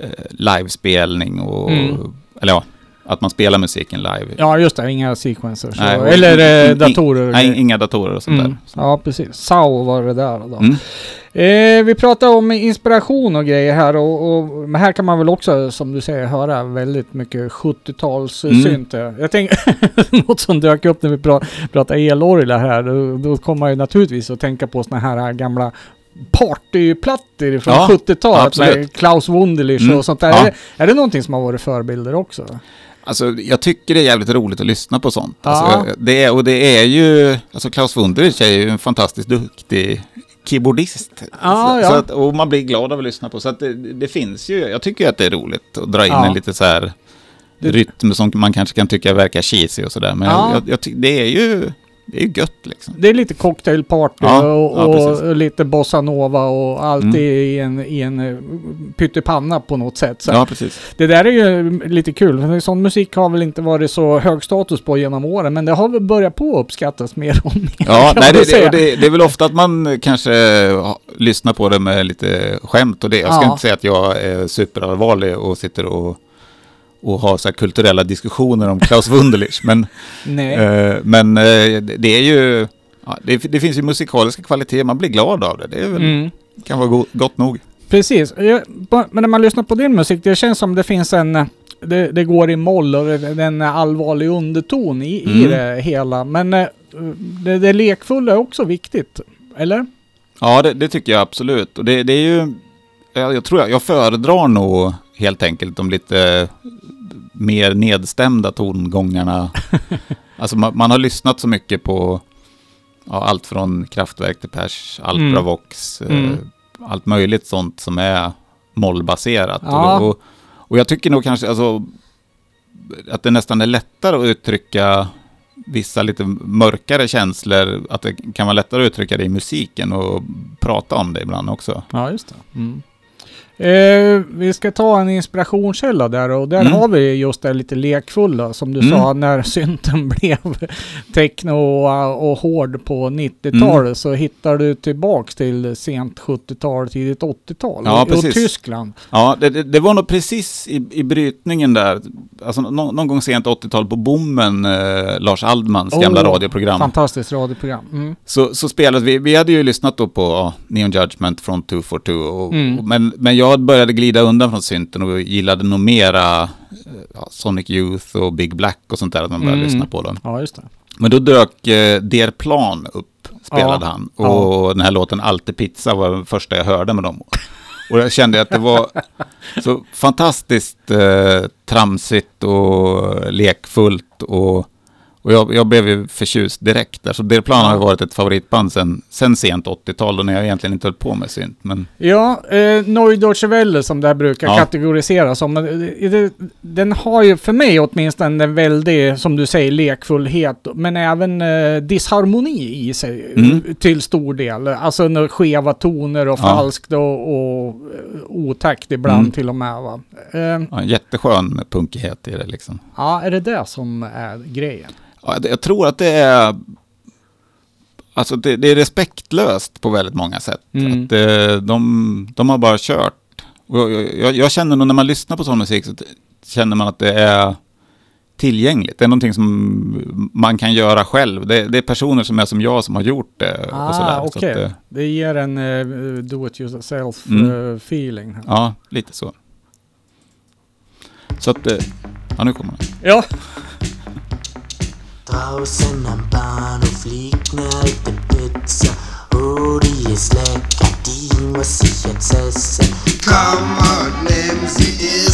eh, livespelning och... Mm. Eller ja, att man spelar musiken live. Ja, just det. Inga sequencers. Nej, och, och- eller eh, in- datorer. Nej, inga datorer och sånt Mm. där. Så. Ja, precis. SAO var det där då. Mm. Eh, vi pratar om inspiration och grejer här och, och men här kan man väl också, som du säger, höra väldigt mycket 70-tals Mm. Jag tänker, något som dök upp när vi pra, pratade elorglar här, då, då kommer man ju naturligtvis att tänka på såna här gamla partyplattor från Ja, 70-talet absolut. med Klaus Wunderlich Mm, och sånt där. ja. Är, det, är det någonting som har varit förebilder också? Alltså, jag tycker det är jävligt roligt att lyssna på sånt. Ja. Alltså, det är, och det är ju... Alltså Klaus Wunderlich är ju en fantastiskt duktig keyboardist. Ja, så, ja. Så att, och man blir glad av att lyssna på. Så att det, det finns ju... Jag tycker att det är roligt att dra in Ja. en lite så här rytm som man kanske kan tycka verkar cheesy och sådär. Men Ja. jag, jag, jag det är ju... Det är ju gött liksom. Det är lite cocktailparty Ja, och, ja, och lite bossa nova och allt Mm. i en, i en eh, pyttipanna på något sätt. Så Ja, precis. Det där är ju lite kul, sån musik har väl inte varit så hög status på genom åren, men det har väl börjat på att uppskattas mer och mer. Ja, nej, det, det, det, det är väl ofta att man kanske lyssnar på det med lite skämt och det. Jag ska Ja. inte säga att jag är superallvarlig och sitter och, och har så kulturella diskussioner om Klaus Wunderlich. men eh, men eh, det är ju... Ja, det, det finns ju musikaliska kvaliteter, man blir glad av det. Det är väl, Mm. kan vara go, gott nog. Precis. Jag, men när man lyssnar på din musik, det känns som det finns en... Det, det går i moll och det, är en allvarlig underton i, i Mm. det hela. Men eh, det, det lekfulla är också viktigt. Eller? Ja, det, det tycker jag absolut. Och det, det är ju... Jag, jag tror jag, jag föredrar nog helt enkelt de lite mer nedstämda tongångarna. alltså man, man har lyssnat så mycket på ja, allt från Kraftwerk till Pers, Alpravox, Mm. eh, allt möjligt sånt som är mollbaserat. Ja. Och, och, och jag tycker nog kanske alltså, att det nästan är lättare att uttrycka vissa lite mörkare känslor, att det kan vara lättare att uttrycka det i musiken och prata om det ibland också. Ja, just det. Mm. Eh, vi ska ta en inspirationskälla där och där Mm. har vi just det lite lekfulla som du Mm. sa när synten blev techno och, och hård på 90-talet Mm. så hittar du tillbaks till sent 70-tal, tidigt 80-tal Ja, och, och. Tyskland. Ja, det, det, var nog precis i, i brytningen där, alltså nå, någon gång sent 80-tal på Bommen, eh, Lars Aldmans gamla Åh, radioprogram. Fantastiskt radioprogram. Mm. Så, så spelade vi, vi hade ju lyssnat då på ja, Neon Judgment från 242, och, Mm. och, men, men jag började glida undan från synten och gillade nog mera eh, ja, Sonic Youth och Big Black och sånt där, att man började Mm. lyssna på dem. Ja, just det. Men då dök eh, Der Plan upp, spelade Ja. han. Och den här låten Alltid Pizza var den första jag hörde med dem. Och jag kände att det var så fantastiskt eh, tramsigt och lekfullt. Och, och jag, jag blev ju förtjust direkt där. Så Der Plan har ju varit ett favoritband sen, sen sent 80-tal, och när jag egentligen inte höll på med synt. Men Ja, eh, Neudeutsche Welle som det här brukar Ja. kategoriseras som. det- det- Den har ju för mig åtminstone en väldig, som du säger, lekfullhet. Men även eh, disharmoni i sig Mm. eh, till stor del. Alltså skeva toner och Ja. falskt och, och eh, otakt ibland Mm. till och med. Va? Eh, ja, jätteskön punkighet i det liksom. ja, är det det som är grejen? Ja, det- jag tror att det är... Alltså det, det är respektlöst på väldigt många sätt. Mm. Att eh, de, de har bara kört. Och jag, jag, jag känner nog när man lyssnar på sån musik så känner man att det är tillgängligt. Det är någonting som man kan göra själv. Det, det är personer som är som jag som har gjort det. och Ah, sådär. Så okej. att, eh, Det ger en uh, do it yourself Mm. eh, feeling. ja, lite så. Så att... Ja, nu kommer den. Ja. Draußen am Bahnhof liegt ne alte Pizza. Oh, die ist lecker, die muss ich jetzt essen. Komm und nimm sie, isst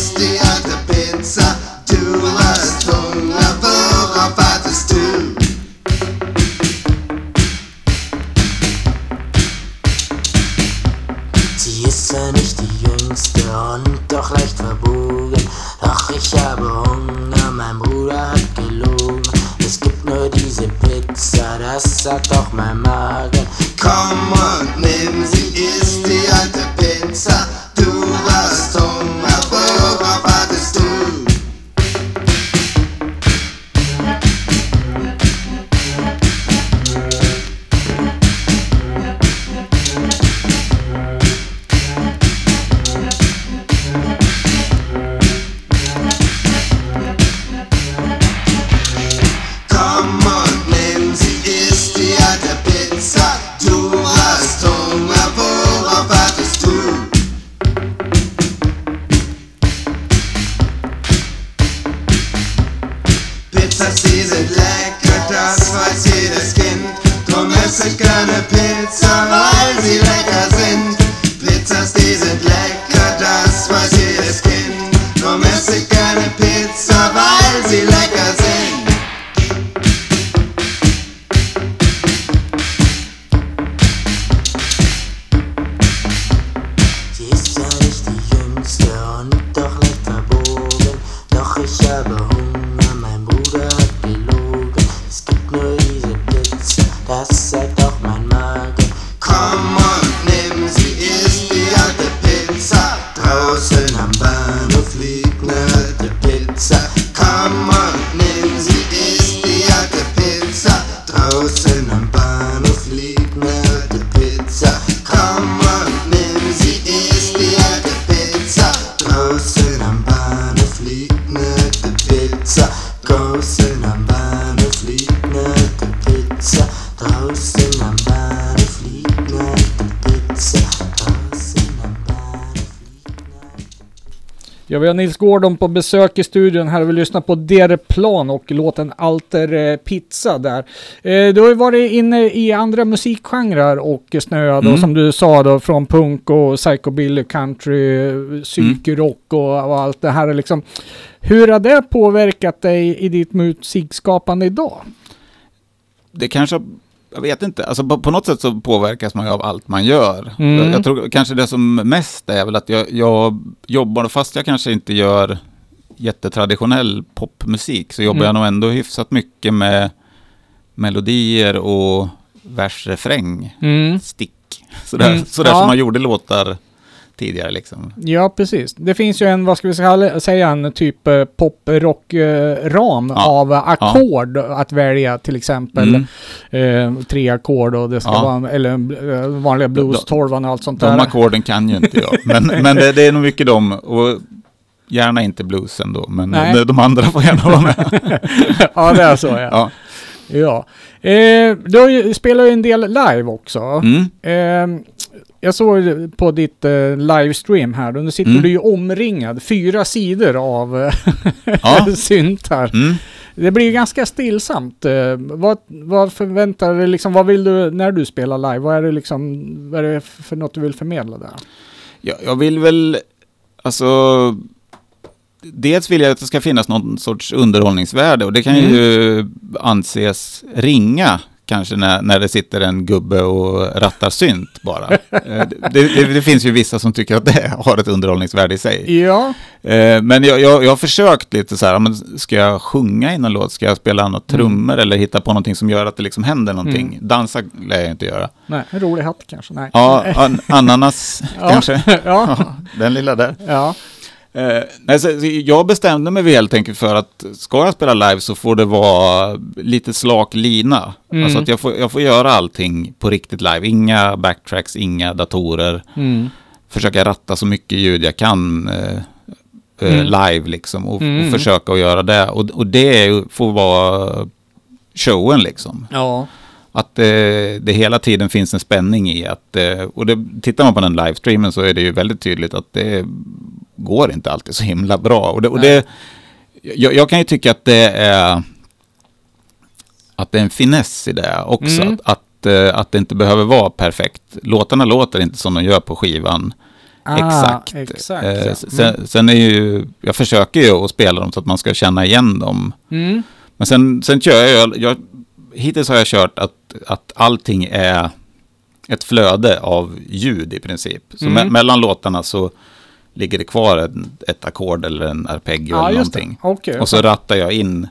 vi har Nils Gordon på besök i studion här och vi lyssnar på Der Plan och låten Alter eh, Pizza där. Eh, du har ju varit inne i andra musikgenrer och snöat Mm. och som du sa då från punk och psychobilly, country, eh, psykrock och, och allt det här liksom. Hur har det påverkat dig i ditt musikskapande idag? Det kanske, jag vet inte, alltså på, på något sätt så påverkas man ju av allt man gör. Mm. Jag, jag tror kanske det som mest är väl att jag, jag jobbar, fast jag kanske inte gör jättetraditionell popmusik, så jobbar Mm. jag nog ändå hyfsat mycket med melodier och vers-refräng, Mm. stick. Sådär, Mm, sådär ja. som man gjorde låtar tidigare liksom. Ja, precis. Det finns ju en, vad ska vi säga, en typ eh, pop-rock-ram Ja, av ackord att välja till exempel. Mm. Eh, tre ackord och det ska Ja. vara, eller eh, vanliga blues-torvan och allt sånt De där. ackorden kan ju inte jag, men, men det, det är nog mycket de. Och gärna inte bluesen då, men Nej. de, de andra får gärna vara med. ja, det är så ja. Ja. Eh, du spelar ju en del live också. Mm. Eh, jag såg på ditt eh, livestream här, nu sitter Mm. du ju omringad, fyra sidor av eh, Ja. syntar. Mm. Det blir ju ganska stillsamt. Eh, vad, vad förväntar du liksom, vad vill du när du spelar live? Vad är det liksom, vad är det för något du vill förmedla där? Jag, jag vill väl, alltså, dels vill jag att det ska finnas någon sorts underhållningsvärde och det kan Mm. ju anses ringa kanske när, när det sitter en gubbe och rattar synt bara. Eh, det, det, det finns ju vissa som tycker att det har ett underhållningsvärde i sig. Ja, Eh, Men jag, jag, jag har försökt lite så här, men ska jag sjunga i någon låt? Ska jag spela något trummor eller hitta på någonting som gör att det liksom händer någonting? Mm. Dansa lär jag inte göra. nej, en rolig hatt kanske? Nej. Ja, an, ananas kanske. Ja, den lilla där. ja. Eh, nej, så, jag bestämde mig helt enkelt för att ska jag spela live så får det vara lite slak lina. Mm. Alltså att jag får, jag får göra allting på riktigt live. Inga backtracks, inga datorer. Mm. Försöka ratta så mycket ljud jag kan eh, eh, Mm. live liksom. Och, Mm. och försöka att göra det. Och, och det är får vara showen liksom. Ja. Att eh, det hela tiden finns en spänning i att, eh, och det, tittar man på den livestreamen så är det ju väldigt tydligt att det går inte alltid så himla bra. Och det, och det, jag, jag kan ju tycka att det är att det är en finess i det också. Mm. Att, att, eh, att det inte behöver vara perfekt. Låtarna låter inte som de gör på skivan. Ah, exakt. exakt, Eh, ja. Mm. sen, sen är ju, jag försöker ju att spela dem så att man ska känna igen dem. Mm. Men sen, sen kör jag, jag, hittills har jag kört att, att allting är ett flöde av ljud i princip. Så Mm. me- mellan låtarna så ligger det kvar en, ett ackord eller en arpeggio Ja, eller det. någonting. Okej. Och så rattar jag in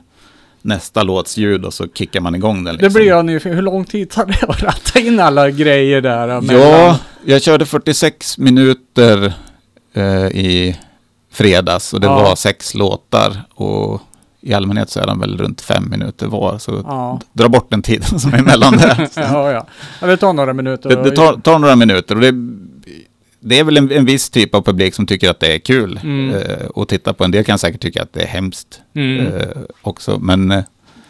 nästa låts ljud och så kickar man igång den. Det Liksom. blir jag nyfiken, hur lång tid tar det att ratta in alla grejer där? eh, mellan- Ja, jag körde 46 minuter eh, i fredags och det Ja. var sex låtar. Och i allmänhet så är de väl runt fem minuter var. Så Ja. dra bort den tiden som är emellan där. ja. ja. Det tar några minuter. Det, det tar, tar några minuter och det, det är väl en, en viss typ av publik som tycker att det är kul Mm. eh, att titta på. En del kan säkert tycka att det är hemskt Mm. eh, också. Men eh,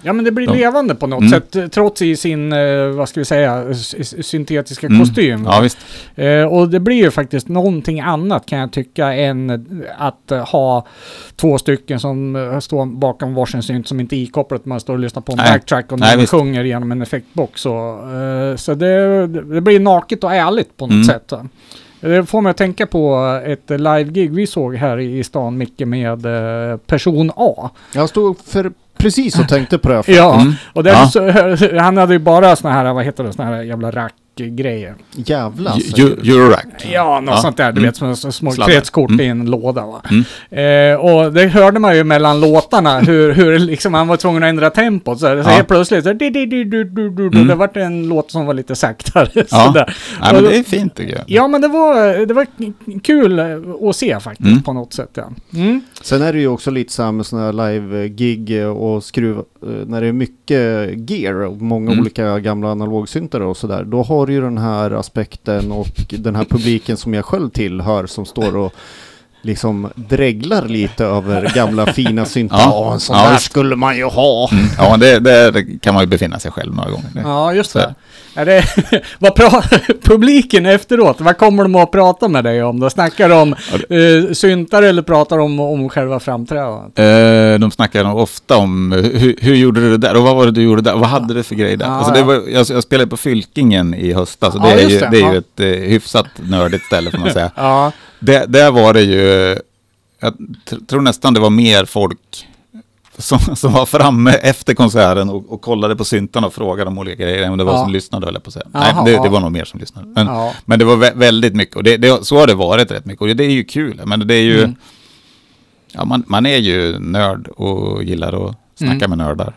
Ja men det blir De- levande på något Mm. sätt, trots i sin, eh, vad ska vi säga, syntetiska mm, kostym. Ja, visst. Eh, och det blir ju faktiskt någonting annat kan jag tycka än att ha två stycken som eh, står bakom varsin synt som inte är ikopplat. Man står och lyssnar på en Nej. backtrack och någon sjunger genom en effektbox. Och, så det, det blir naket och ärligt på något Mm. sätt. va. Det får mig att tänka på ett live-gig vi såg här i stan, Micke, med eh, person A. Jag stod för precis och tänkte på det. Ja, Mm. och där Ja. så, han hade ju bara såna här, vad heter det, såna här jävla rackgrejer. Jävlar. Eurorack. Ja, något Ja. sånt där. Du Mm. vet, som små- kretskort Mm. i en låda va. Mm. Eh, och det hörde man ju mellan låtarna hur, hur liksom han var tvungen att ändra tempot. Så, så Ja. helt plötsligt så, di, di, di, du, du, du, Mm. det vart en låt som var lite saktare. Ja. Sådär. Nej, men det är fint tycker jag. Ja, men det var, det var kul att se faktiskt Mm. på något sätt. Ja. Mm. Sen är det ju också lite så här med sådana här live-gig och skruv, eh, när det är mycket gear och många Mm. olika gamla analogsyntare och sådär. Då har du ju den här aspekten och den här publiken som jag själv tillhör som står och liksom dreglar lite över gamla fina syntar. Ja. Ja, en sån Ja, där skulle man ju ha. Mm. Ja, det, det kan man ju befinna sig själv några gånger. Det- Ja, just Så. Är det vad pra- publiken efteråt, vad kommer de att prata med dig om? då? Snackar de eh, syntar eller pratar de om själva framträdandet? Eh, de snackar nog ofta om eh, hur, hur gjorde du det där och vad var det du gjorde där? Vad hade du för grej där? Ja, alltså det ja. var, jag, jag spelade på Fylkingen i höstas och det, är ju, det, det är ju ett eh, hyfsat nördigt ställe får man säga. Ja, det, där var det ju, jag tr- tror nästan det var mer folk som, som var framme efter konserten och, och kollade på syntarna och frågade om olika grejer än det var Ja. som lyssnade höll jag på att säga. Jaha, Nej, det, det var nog mer som lyssnade. Men, Ja. men det var vä- väldigt mycket och det, det, så har det varit rätt mycket och det, det är ju kul. Men det är ju, Mm. ja man, man är ju nörd och gillar att snacka Mm. med nördar.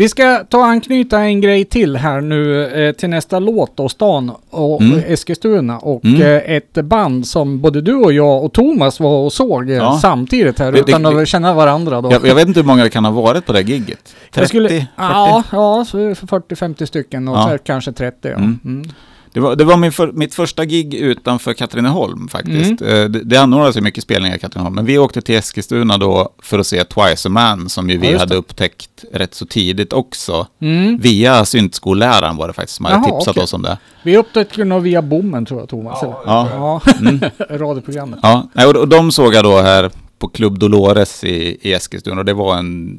Vi ska ta och anknyta en grej till här nu eh, till nästa låt då, Stan och Mm. Eskilstuna och Mm. eh, ett band som både du och jag och Thomas var och såg eh, Ja. samtidigt här Det- utan det- att känna varandra då. Jag, jag vet inte hur många det kan ha varit på det här gigget. 30? Jag skulle, 40? ja, ja, så 40-50 stycken och Ja. kanske 30. Ja. Mm. Det var, det var min för, mitt första gig utanför Katrineholm faktiskt. Mm. Eh, Det, det anordnades ju mycket spelningar i Katrineholm, men vi åkte till Eskilstuna då för att se Twice a Man som ju Ja, vi hade upptäckt rätt så tidigt också. Mm. Via syntskolläraren var det faktiskt som hade Jaha, tipsat okej. oss om det. Vi upptäckte nog via bommen tror jag Thomas. eller? Ja. ja. Mm. radioprogrammet. Ja, och och de såg jag då här på Club Dolores i, i Eskilstuna och det var en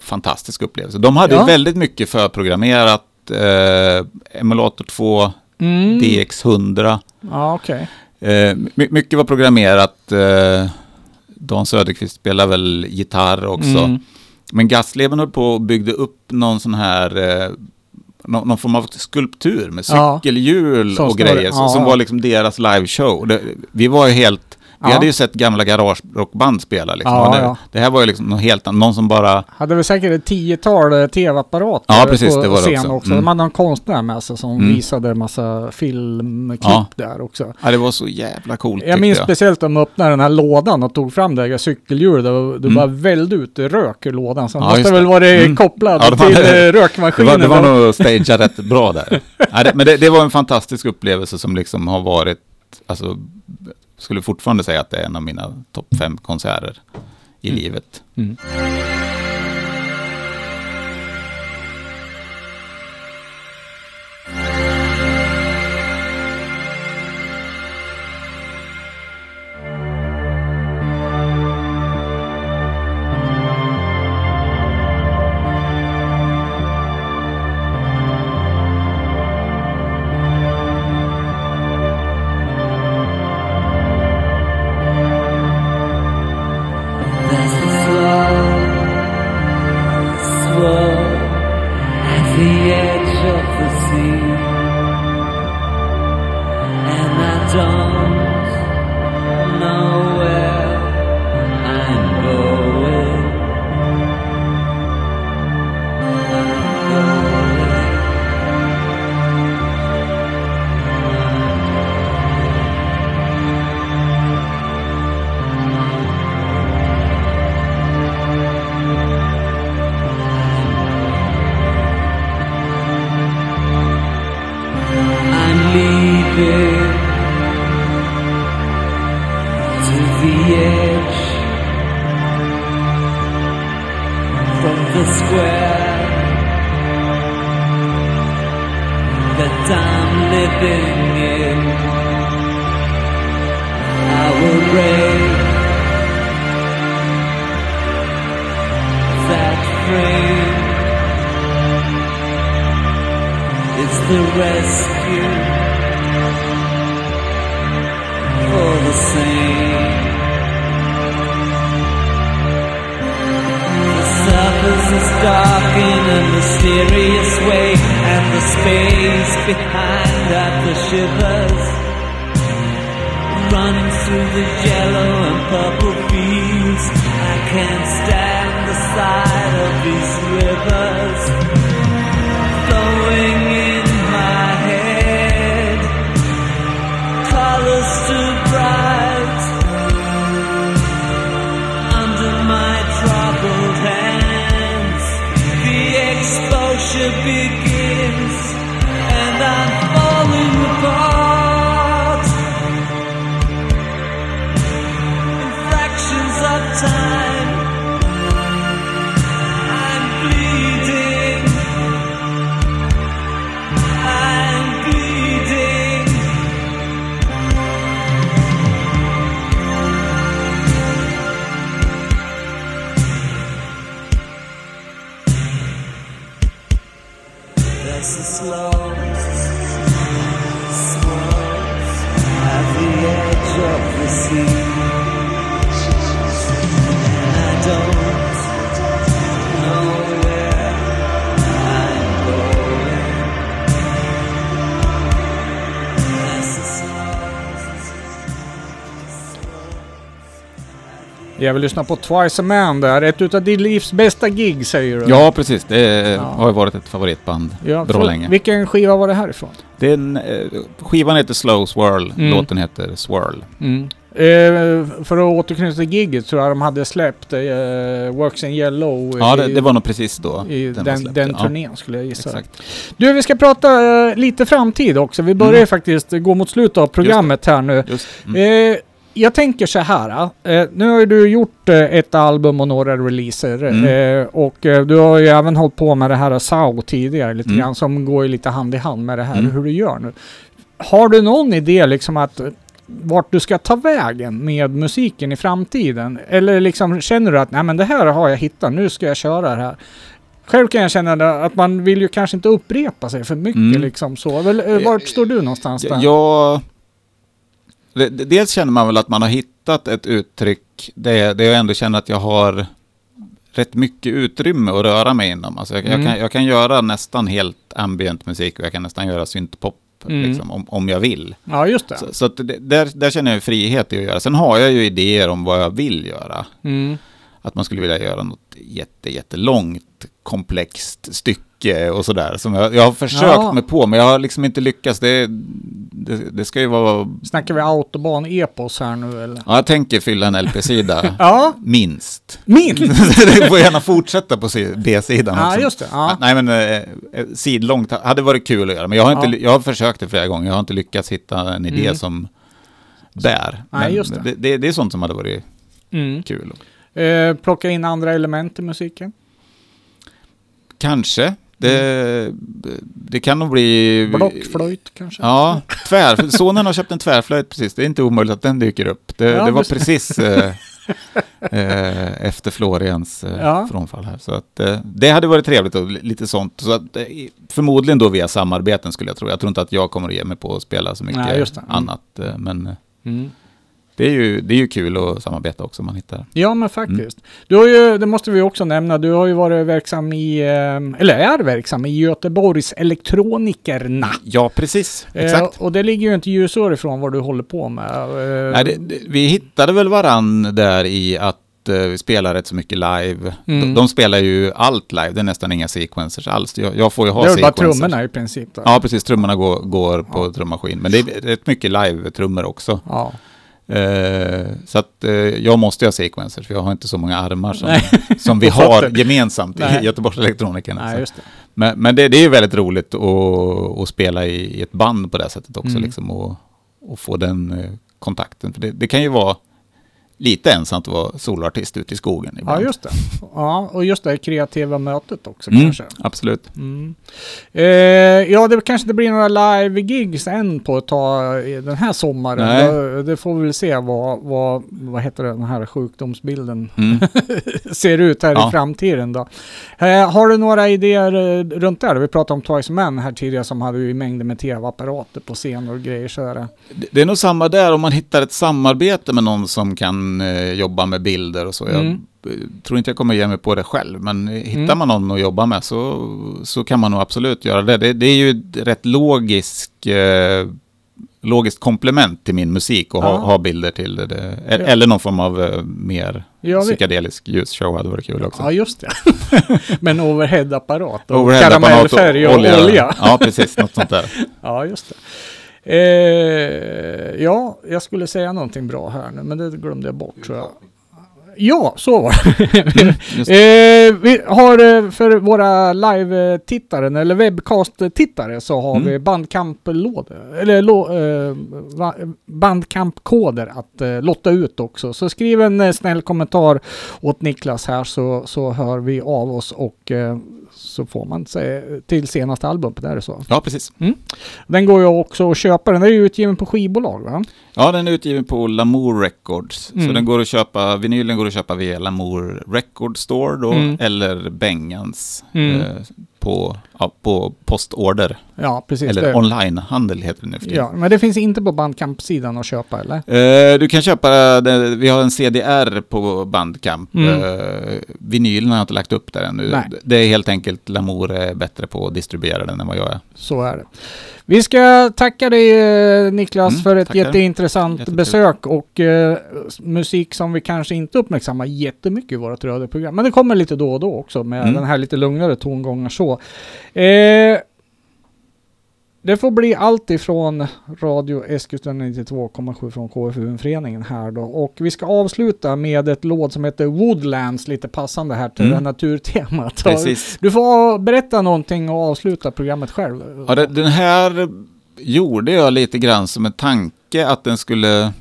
fantastisk upplevelse. De hade Ja. väldigt mycket förprogrammerat, eh, Emulator 2, Mm. DX100. Ja, okej. Eh, my- mycket var programmerat. Eh, Dan Söderqvist spelar väl gitarr också. Mm. Men Gastleben höll på och byggde upp någon sån här, eh, någon, någon form av skulptur med Ja. cykelhjul Som och grejer. ja, som ja. var liksom deras liveshow. Vi var ju helt, vi Ja. hade ju sett gamla garagerockband spela liksom. Ja, det, ja. det här var ju liksom något helt annat, någon som bara, Hade väl säkert ett tiotal eh, tv-apparater Ja, precis, på det var det scen också. Mm. De hade en konstnär med sig som Mm. visade en massa filmklipp där också. ja det var så jävla coolt Jag minns jag. speciellt de öppnade den här lådan och tog fram det där cykelhjulet. Det, det Mm. bara vällde ut rök ur lådan. Så den måste väl det. varit Mm. kopplad till hade- eh, Det rökmaskinen. var, det var nog stageat rätt bra där. Det, men det, det var en fantastisk upplevelse som liksom har varit, alltså, skulle fortfarande säga att det är en av mina topp fem konserter i Mm. livet. Mm. Jag vill lyssna på Twice a Man där. Ett utav ditt livs bästa gig säger du? Ja, precis. Det Ja. har ju varit ett favoritband ja bra länge. Vilken skiva var det här ifrån? Det är en, eh, skivan heter Slow Swirl, Mm. låten heter Swirl. Eh, för att återknyta till giget tror jag de hade släppt eh, Works in Yellow Ja, i, det, det var nog precis då den, den Ja, turnén skulle jag gissa. Exakt. Du, vi ska prata eh, lite framtid också. Vi börjar Mm. faktiskt gå mot slutet av programmet här nu. Just. Mm. Jag tänker så här. Eh, nu har ju du gjort eh, ett album och några releaser. Mm. Eh, och eh, du har ju även hållit på med det här SAO tidigare lite Mm. grann. Som går ju lite hand i hand med det här Mm. hur du gör nu. Har du någon idé liksom att vart du ska ta vägen med musiken i framtiden? Eller liksom känner du att nej men det här har jag hittat, nu ska jag köra det här. Själv kan jag känna att man vill ju kanske inte upprepa sig för mycket Mm. liksom så. Eh, vart står du någonstans där? Jag... Dels känner man väl att man har hittat ett uttryck där, där jag ändå känner att jag har rätt mycket utrymme att röra mig inom. Alltså jag, Mm. jag, kan, jag kan göra nästan helt ambient musik och jag kan nästan göra syntpop Mm. liksom, om, om jag vill. Ja, just det. Så, så det, där, där känner jag frihet i att göra. Sen har jag ju idéer om vad jag vill göra. Mm. Att man skulle vilja göra något jätte, jättelångt, komplext stycke och sådär. Som jag, jag har försökt Ja. mig på, men jag har liksom inte lyckats. Det, det, det ska ju vara... Snackar vi autobahn-epos här nu eller? Ja, jag tänker fylla en LP-sida. Ja, Minst. min! det får gärna fortsätta på B-sidan Ja, också. just det. Ja. Nej, men eh, eh, sidlångt hade varit kul att göra. Men jag har, inte, Ja. jag har försökt det flera gånger. Jag har inte lyckats hitta en idé Mm. som bär. Nej, just det. Det, det, det är sånt som hade varit Mm. kul. Eh, plocka in andra element i musiken. Kanske. Det, det kan nog bli... Blockflöjt kanske? Ja, tvär. Sonen har köpt en tvärflöjt precis. Det är inte omöjligt att den dyker upp. Det, Ja, det var precis eh, eh, efter Florians eh, Ja. frånfall här. Så att, eh, det hade varit trevligt och li- lite sånt. Så att, förmodligen då via samarbeten skulle jag tro. Jag tror inte att jag kommer att ge mig på att spela så mycket Nej, just det. Mm. annat. Men Mm. Det är, ju, det är ju kul att samarbeta också om man hittar. Ja, men faktiskt. Du har ju, det måste vi också nämna, du har ju varit verksam i, eh, eller är verksam i Göteborgs Elektronikerna. Ja, precis. Exakt. Eh, och det ligger ju inte ljusår ifrån vad du håller på med. Eh, Nej, det, det, vi hittade väl varann där i att eh, vi spelar rätt så mycket live. Mm. De, de spelar ju allt live, det är nästan inga sequencers alls. Jag, jag får ju ha det är bara sequencers. trummorna i princip. Då. Ja, precis. Trummorna går, går på Ja. trummaskin. Men det är rätt mycket live-trummor också. Ja. Eh, så att eh, jag måste ha sequencers, för jag har inte så många armar som, som vi har gemensamt Nej. i Göteborgs Elektronikerna. Nej, det. Men, men det, det är ju väldigt roligt att, att spela i, i ett band på det sättet också. Mm. Liksom, och, och få den eh, kontakten. För det, det kan ju vara lite ensamt att vara soloartist ute i skogen Ja, ibland. just det. Ja, och just det kreativa mötet också Mm, kanske. absolut. Mm. Eh, ja, det kanske inte blir några live-gigs än på ett tag den här sommaren. Nej. Det, det får vi väl se vad, vad, vad heter det, den här sjukdomsbilden Mm. ser ut här Ja. i framtiden då. Eh, har du några idéer eh, runt där? Vi pratade om Twice Men här tidigare som hade ju mängder med tv-apparater på scen och grejer så. Det- Det är nog samma där, om man hittar ett samarbete med någon som kan eh, jobba med bilder och så. Jag Mm. tror inte jag kommer ge mig på det själv, men hittar Mm. man någon att jobba med så, så kan man nog absolut göra det. Det, det är ju ett rätt logisk, eh, logiskt komplement till min musik Ja. ha, ha bilder till det. Eller, Ja. eller någon form av eh, mer Ja, psykedelisk ljusshow hade varit kul också. ja just det. med en overhead-apparat och Overhead-apparat karamellfärg och olja. Ja, precis. Något sånt där. Ja, just det. Eh, ja, jag skulle säga någonting bra här nu, men det glömde jag bort tror jag. Ja, så var det. Eh, vi har eh, för våra live-tittare, eller webbcast-tittare, så har Mm. vi bandkamp-lådor, eller eh, bandkamp-koder att eh, lotta ut också. Så skriv en eh, snäll kommentar åt Niklas här så, så hör vi av oss och eh, så får man säga till senaste album, där är det så. Ja, precis. Den går ju också att köpa. Den är ju utgiven på skivbolag va? Ja, den är utgiven på Lamour Records. Mm. Så den går att köpa, vinylen går att köpa via Lamour Record Store då, Mm. eller Bengans Mm. eh, på ja, på postorder. Ja, precis. Eller onlinehandel heter det nu för tiden. Ja, men det finns inte på Bandcamp-sidan att köpa, eller? Eh, du kan köpa, det, vi har en CDR på Bandcamp. Mm. Eh, vinylen har jag inte lagt upp där ännu. Nej. Det är helt enkelt Lamour är bättre på att distribuera den än vad jag är. Så är det. Vi ska tacka dig eh, Niklas Mm, för ett tackar. jätteintressant Jättetrevligt. besök och eh, musik som vi kanske inte uppmärksammar jättemycket i vårt radioprogram. Men det kommer lite då och då också med Mm. den här lite lugnare tongångar så. Eh, det får bli allt ifrån Radio Eskilstuna 92,7 från KFUM-föreningen här då. Och vi ska avsluta med ett låt som heter Woodlands, lite passande här till Mm. naturtemat. Precis. Du får berätta någonting och avsluta programmet själv. Ja, det, den här gjorde jag lite grann som en tanke att den skulle...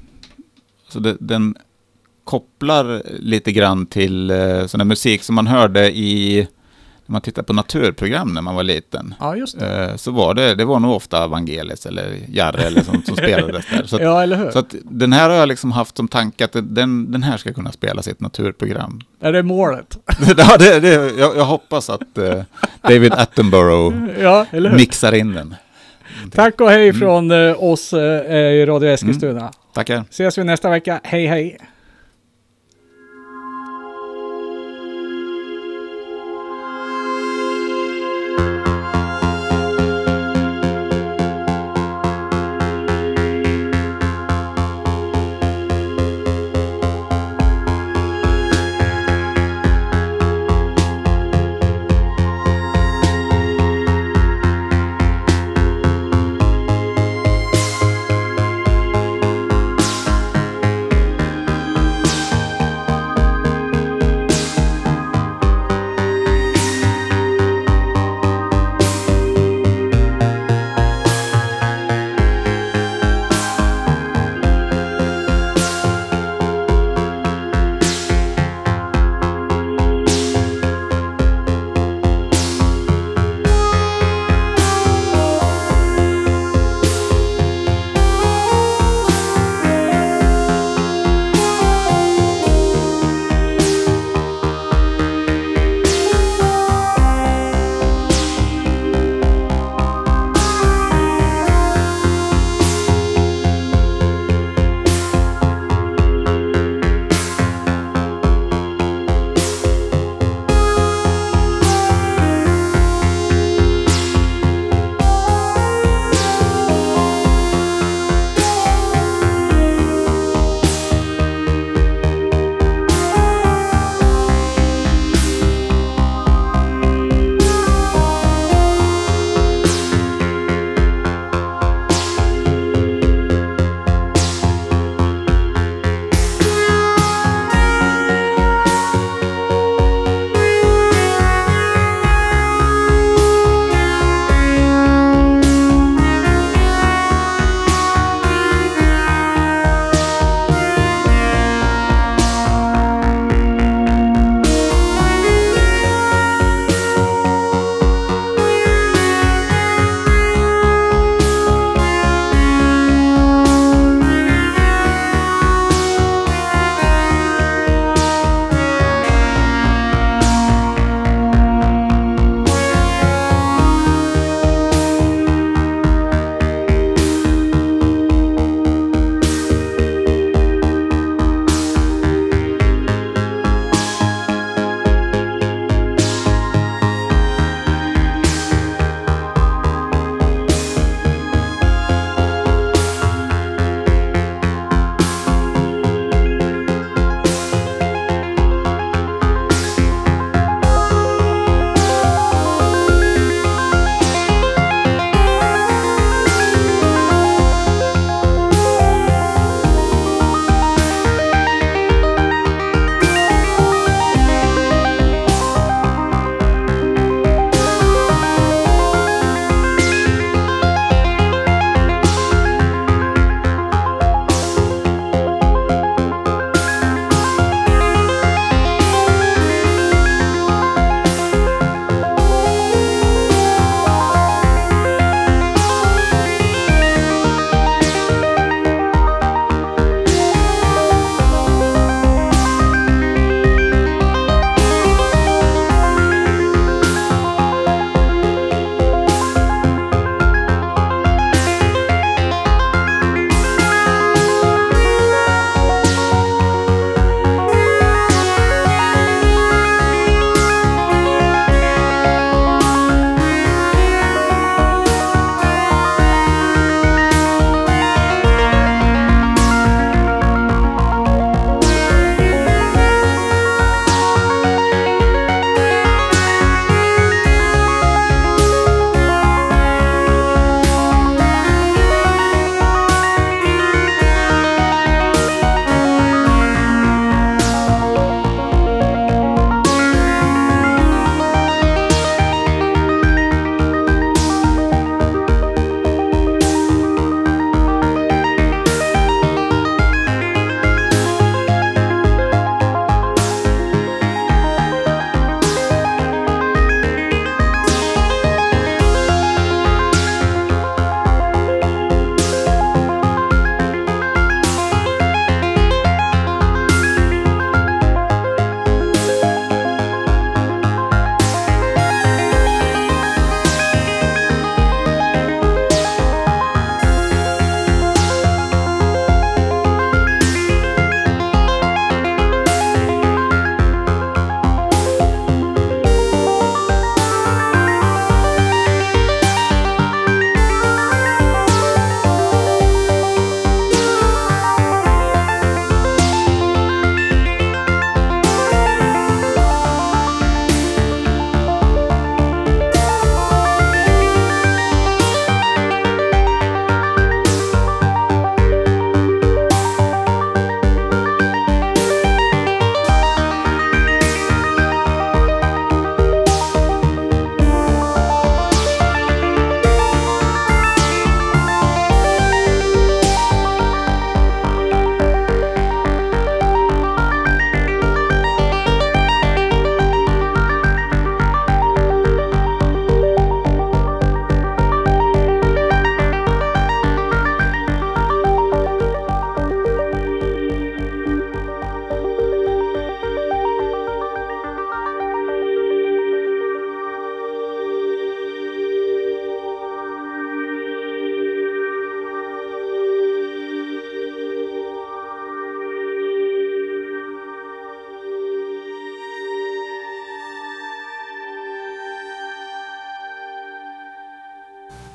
Så det, den kopplar lite grann till eh, sån musik som man hörde i... När man tittar på naturprogram när man var liten. Ja. Eh, så var det, det var nog ofta Vangelis eller Jarre eller sånt som spelades där. Så att, ja, eller hur? så att den här har jag liksom haft som tanke att den, den här ska kunna spelas i ett naturprogram. Är det målet? ja, det, det, jag, jag hoppas att eh, David Attenborough ja, mixar in den. Tack och hej Mm. från eh, oss eh, i Radio Eskilstuna. Tackar. Ses vi nästa vecka. Hej hej!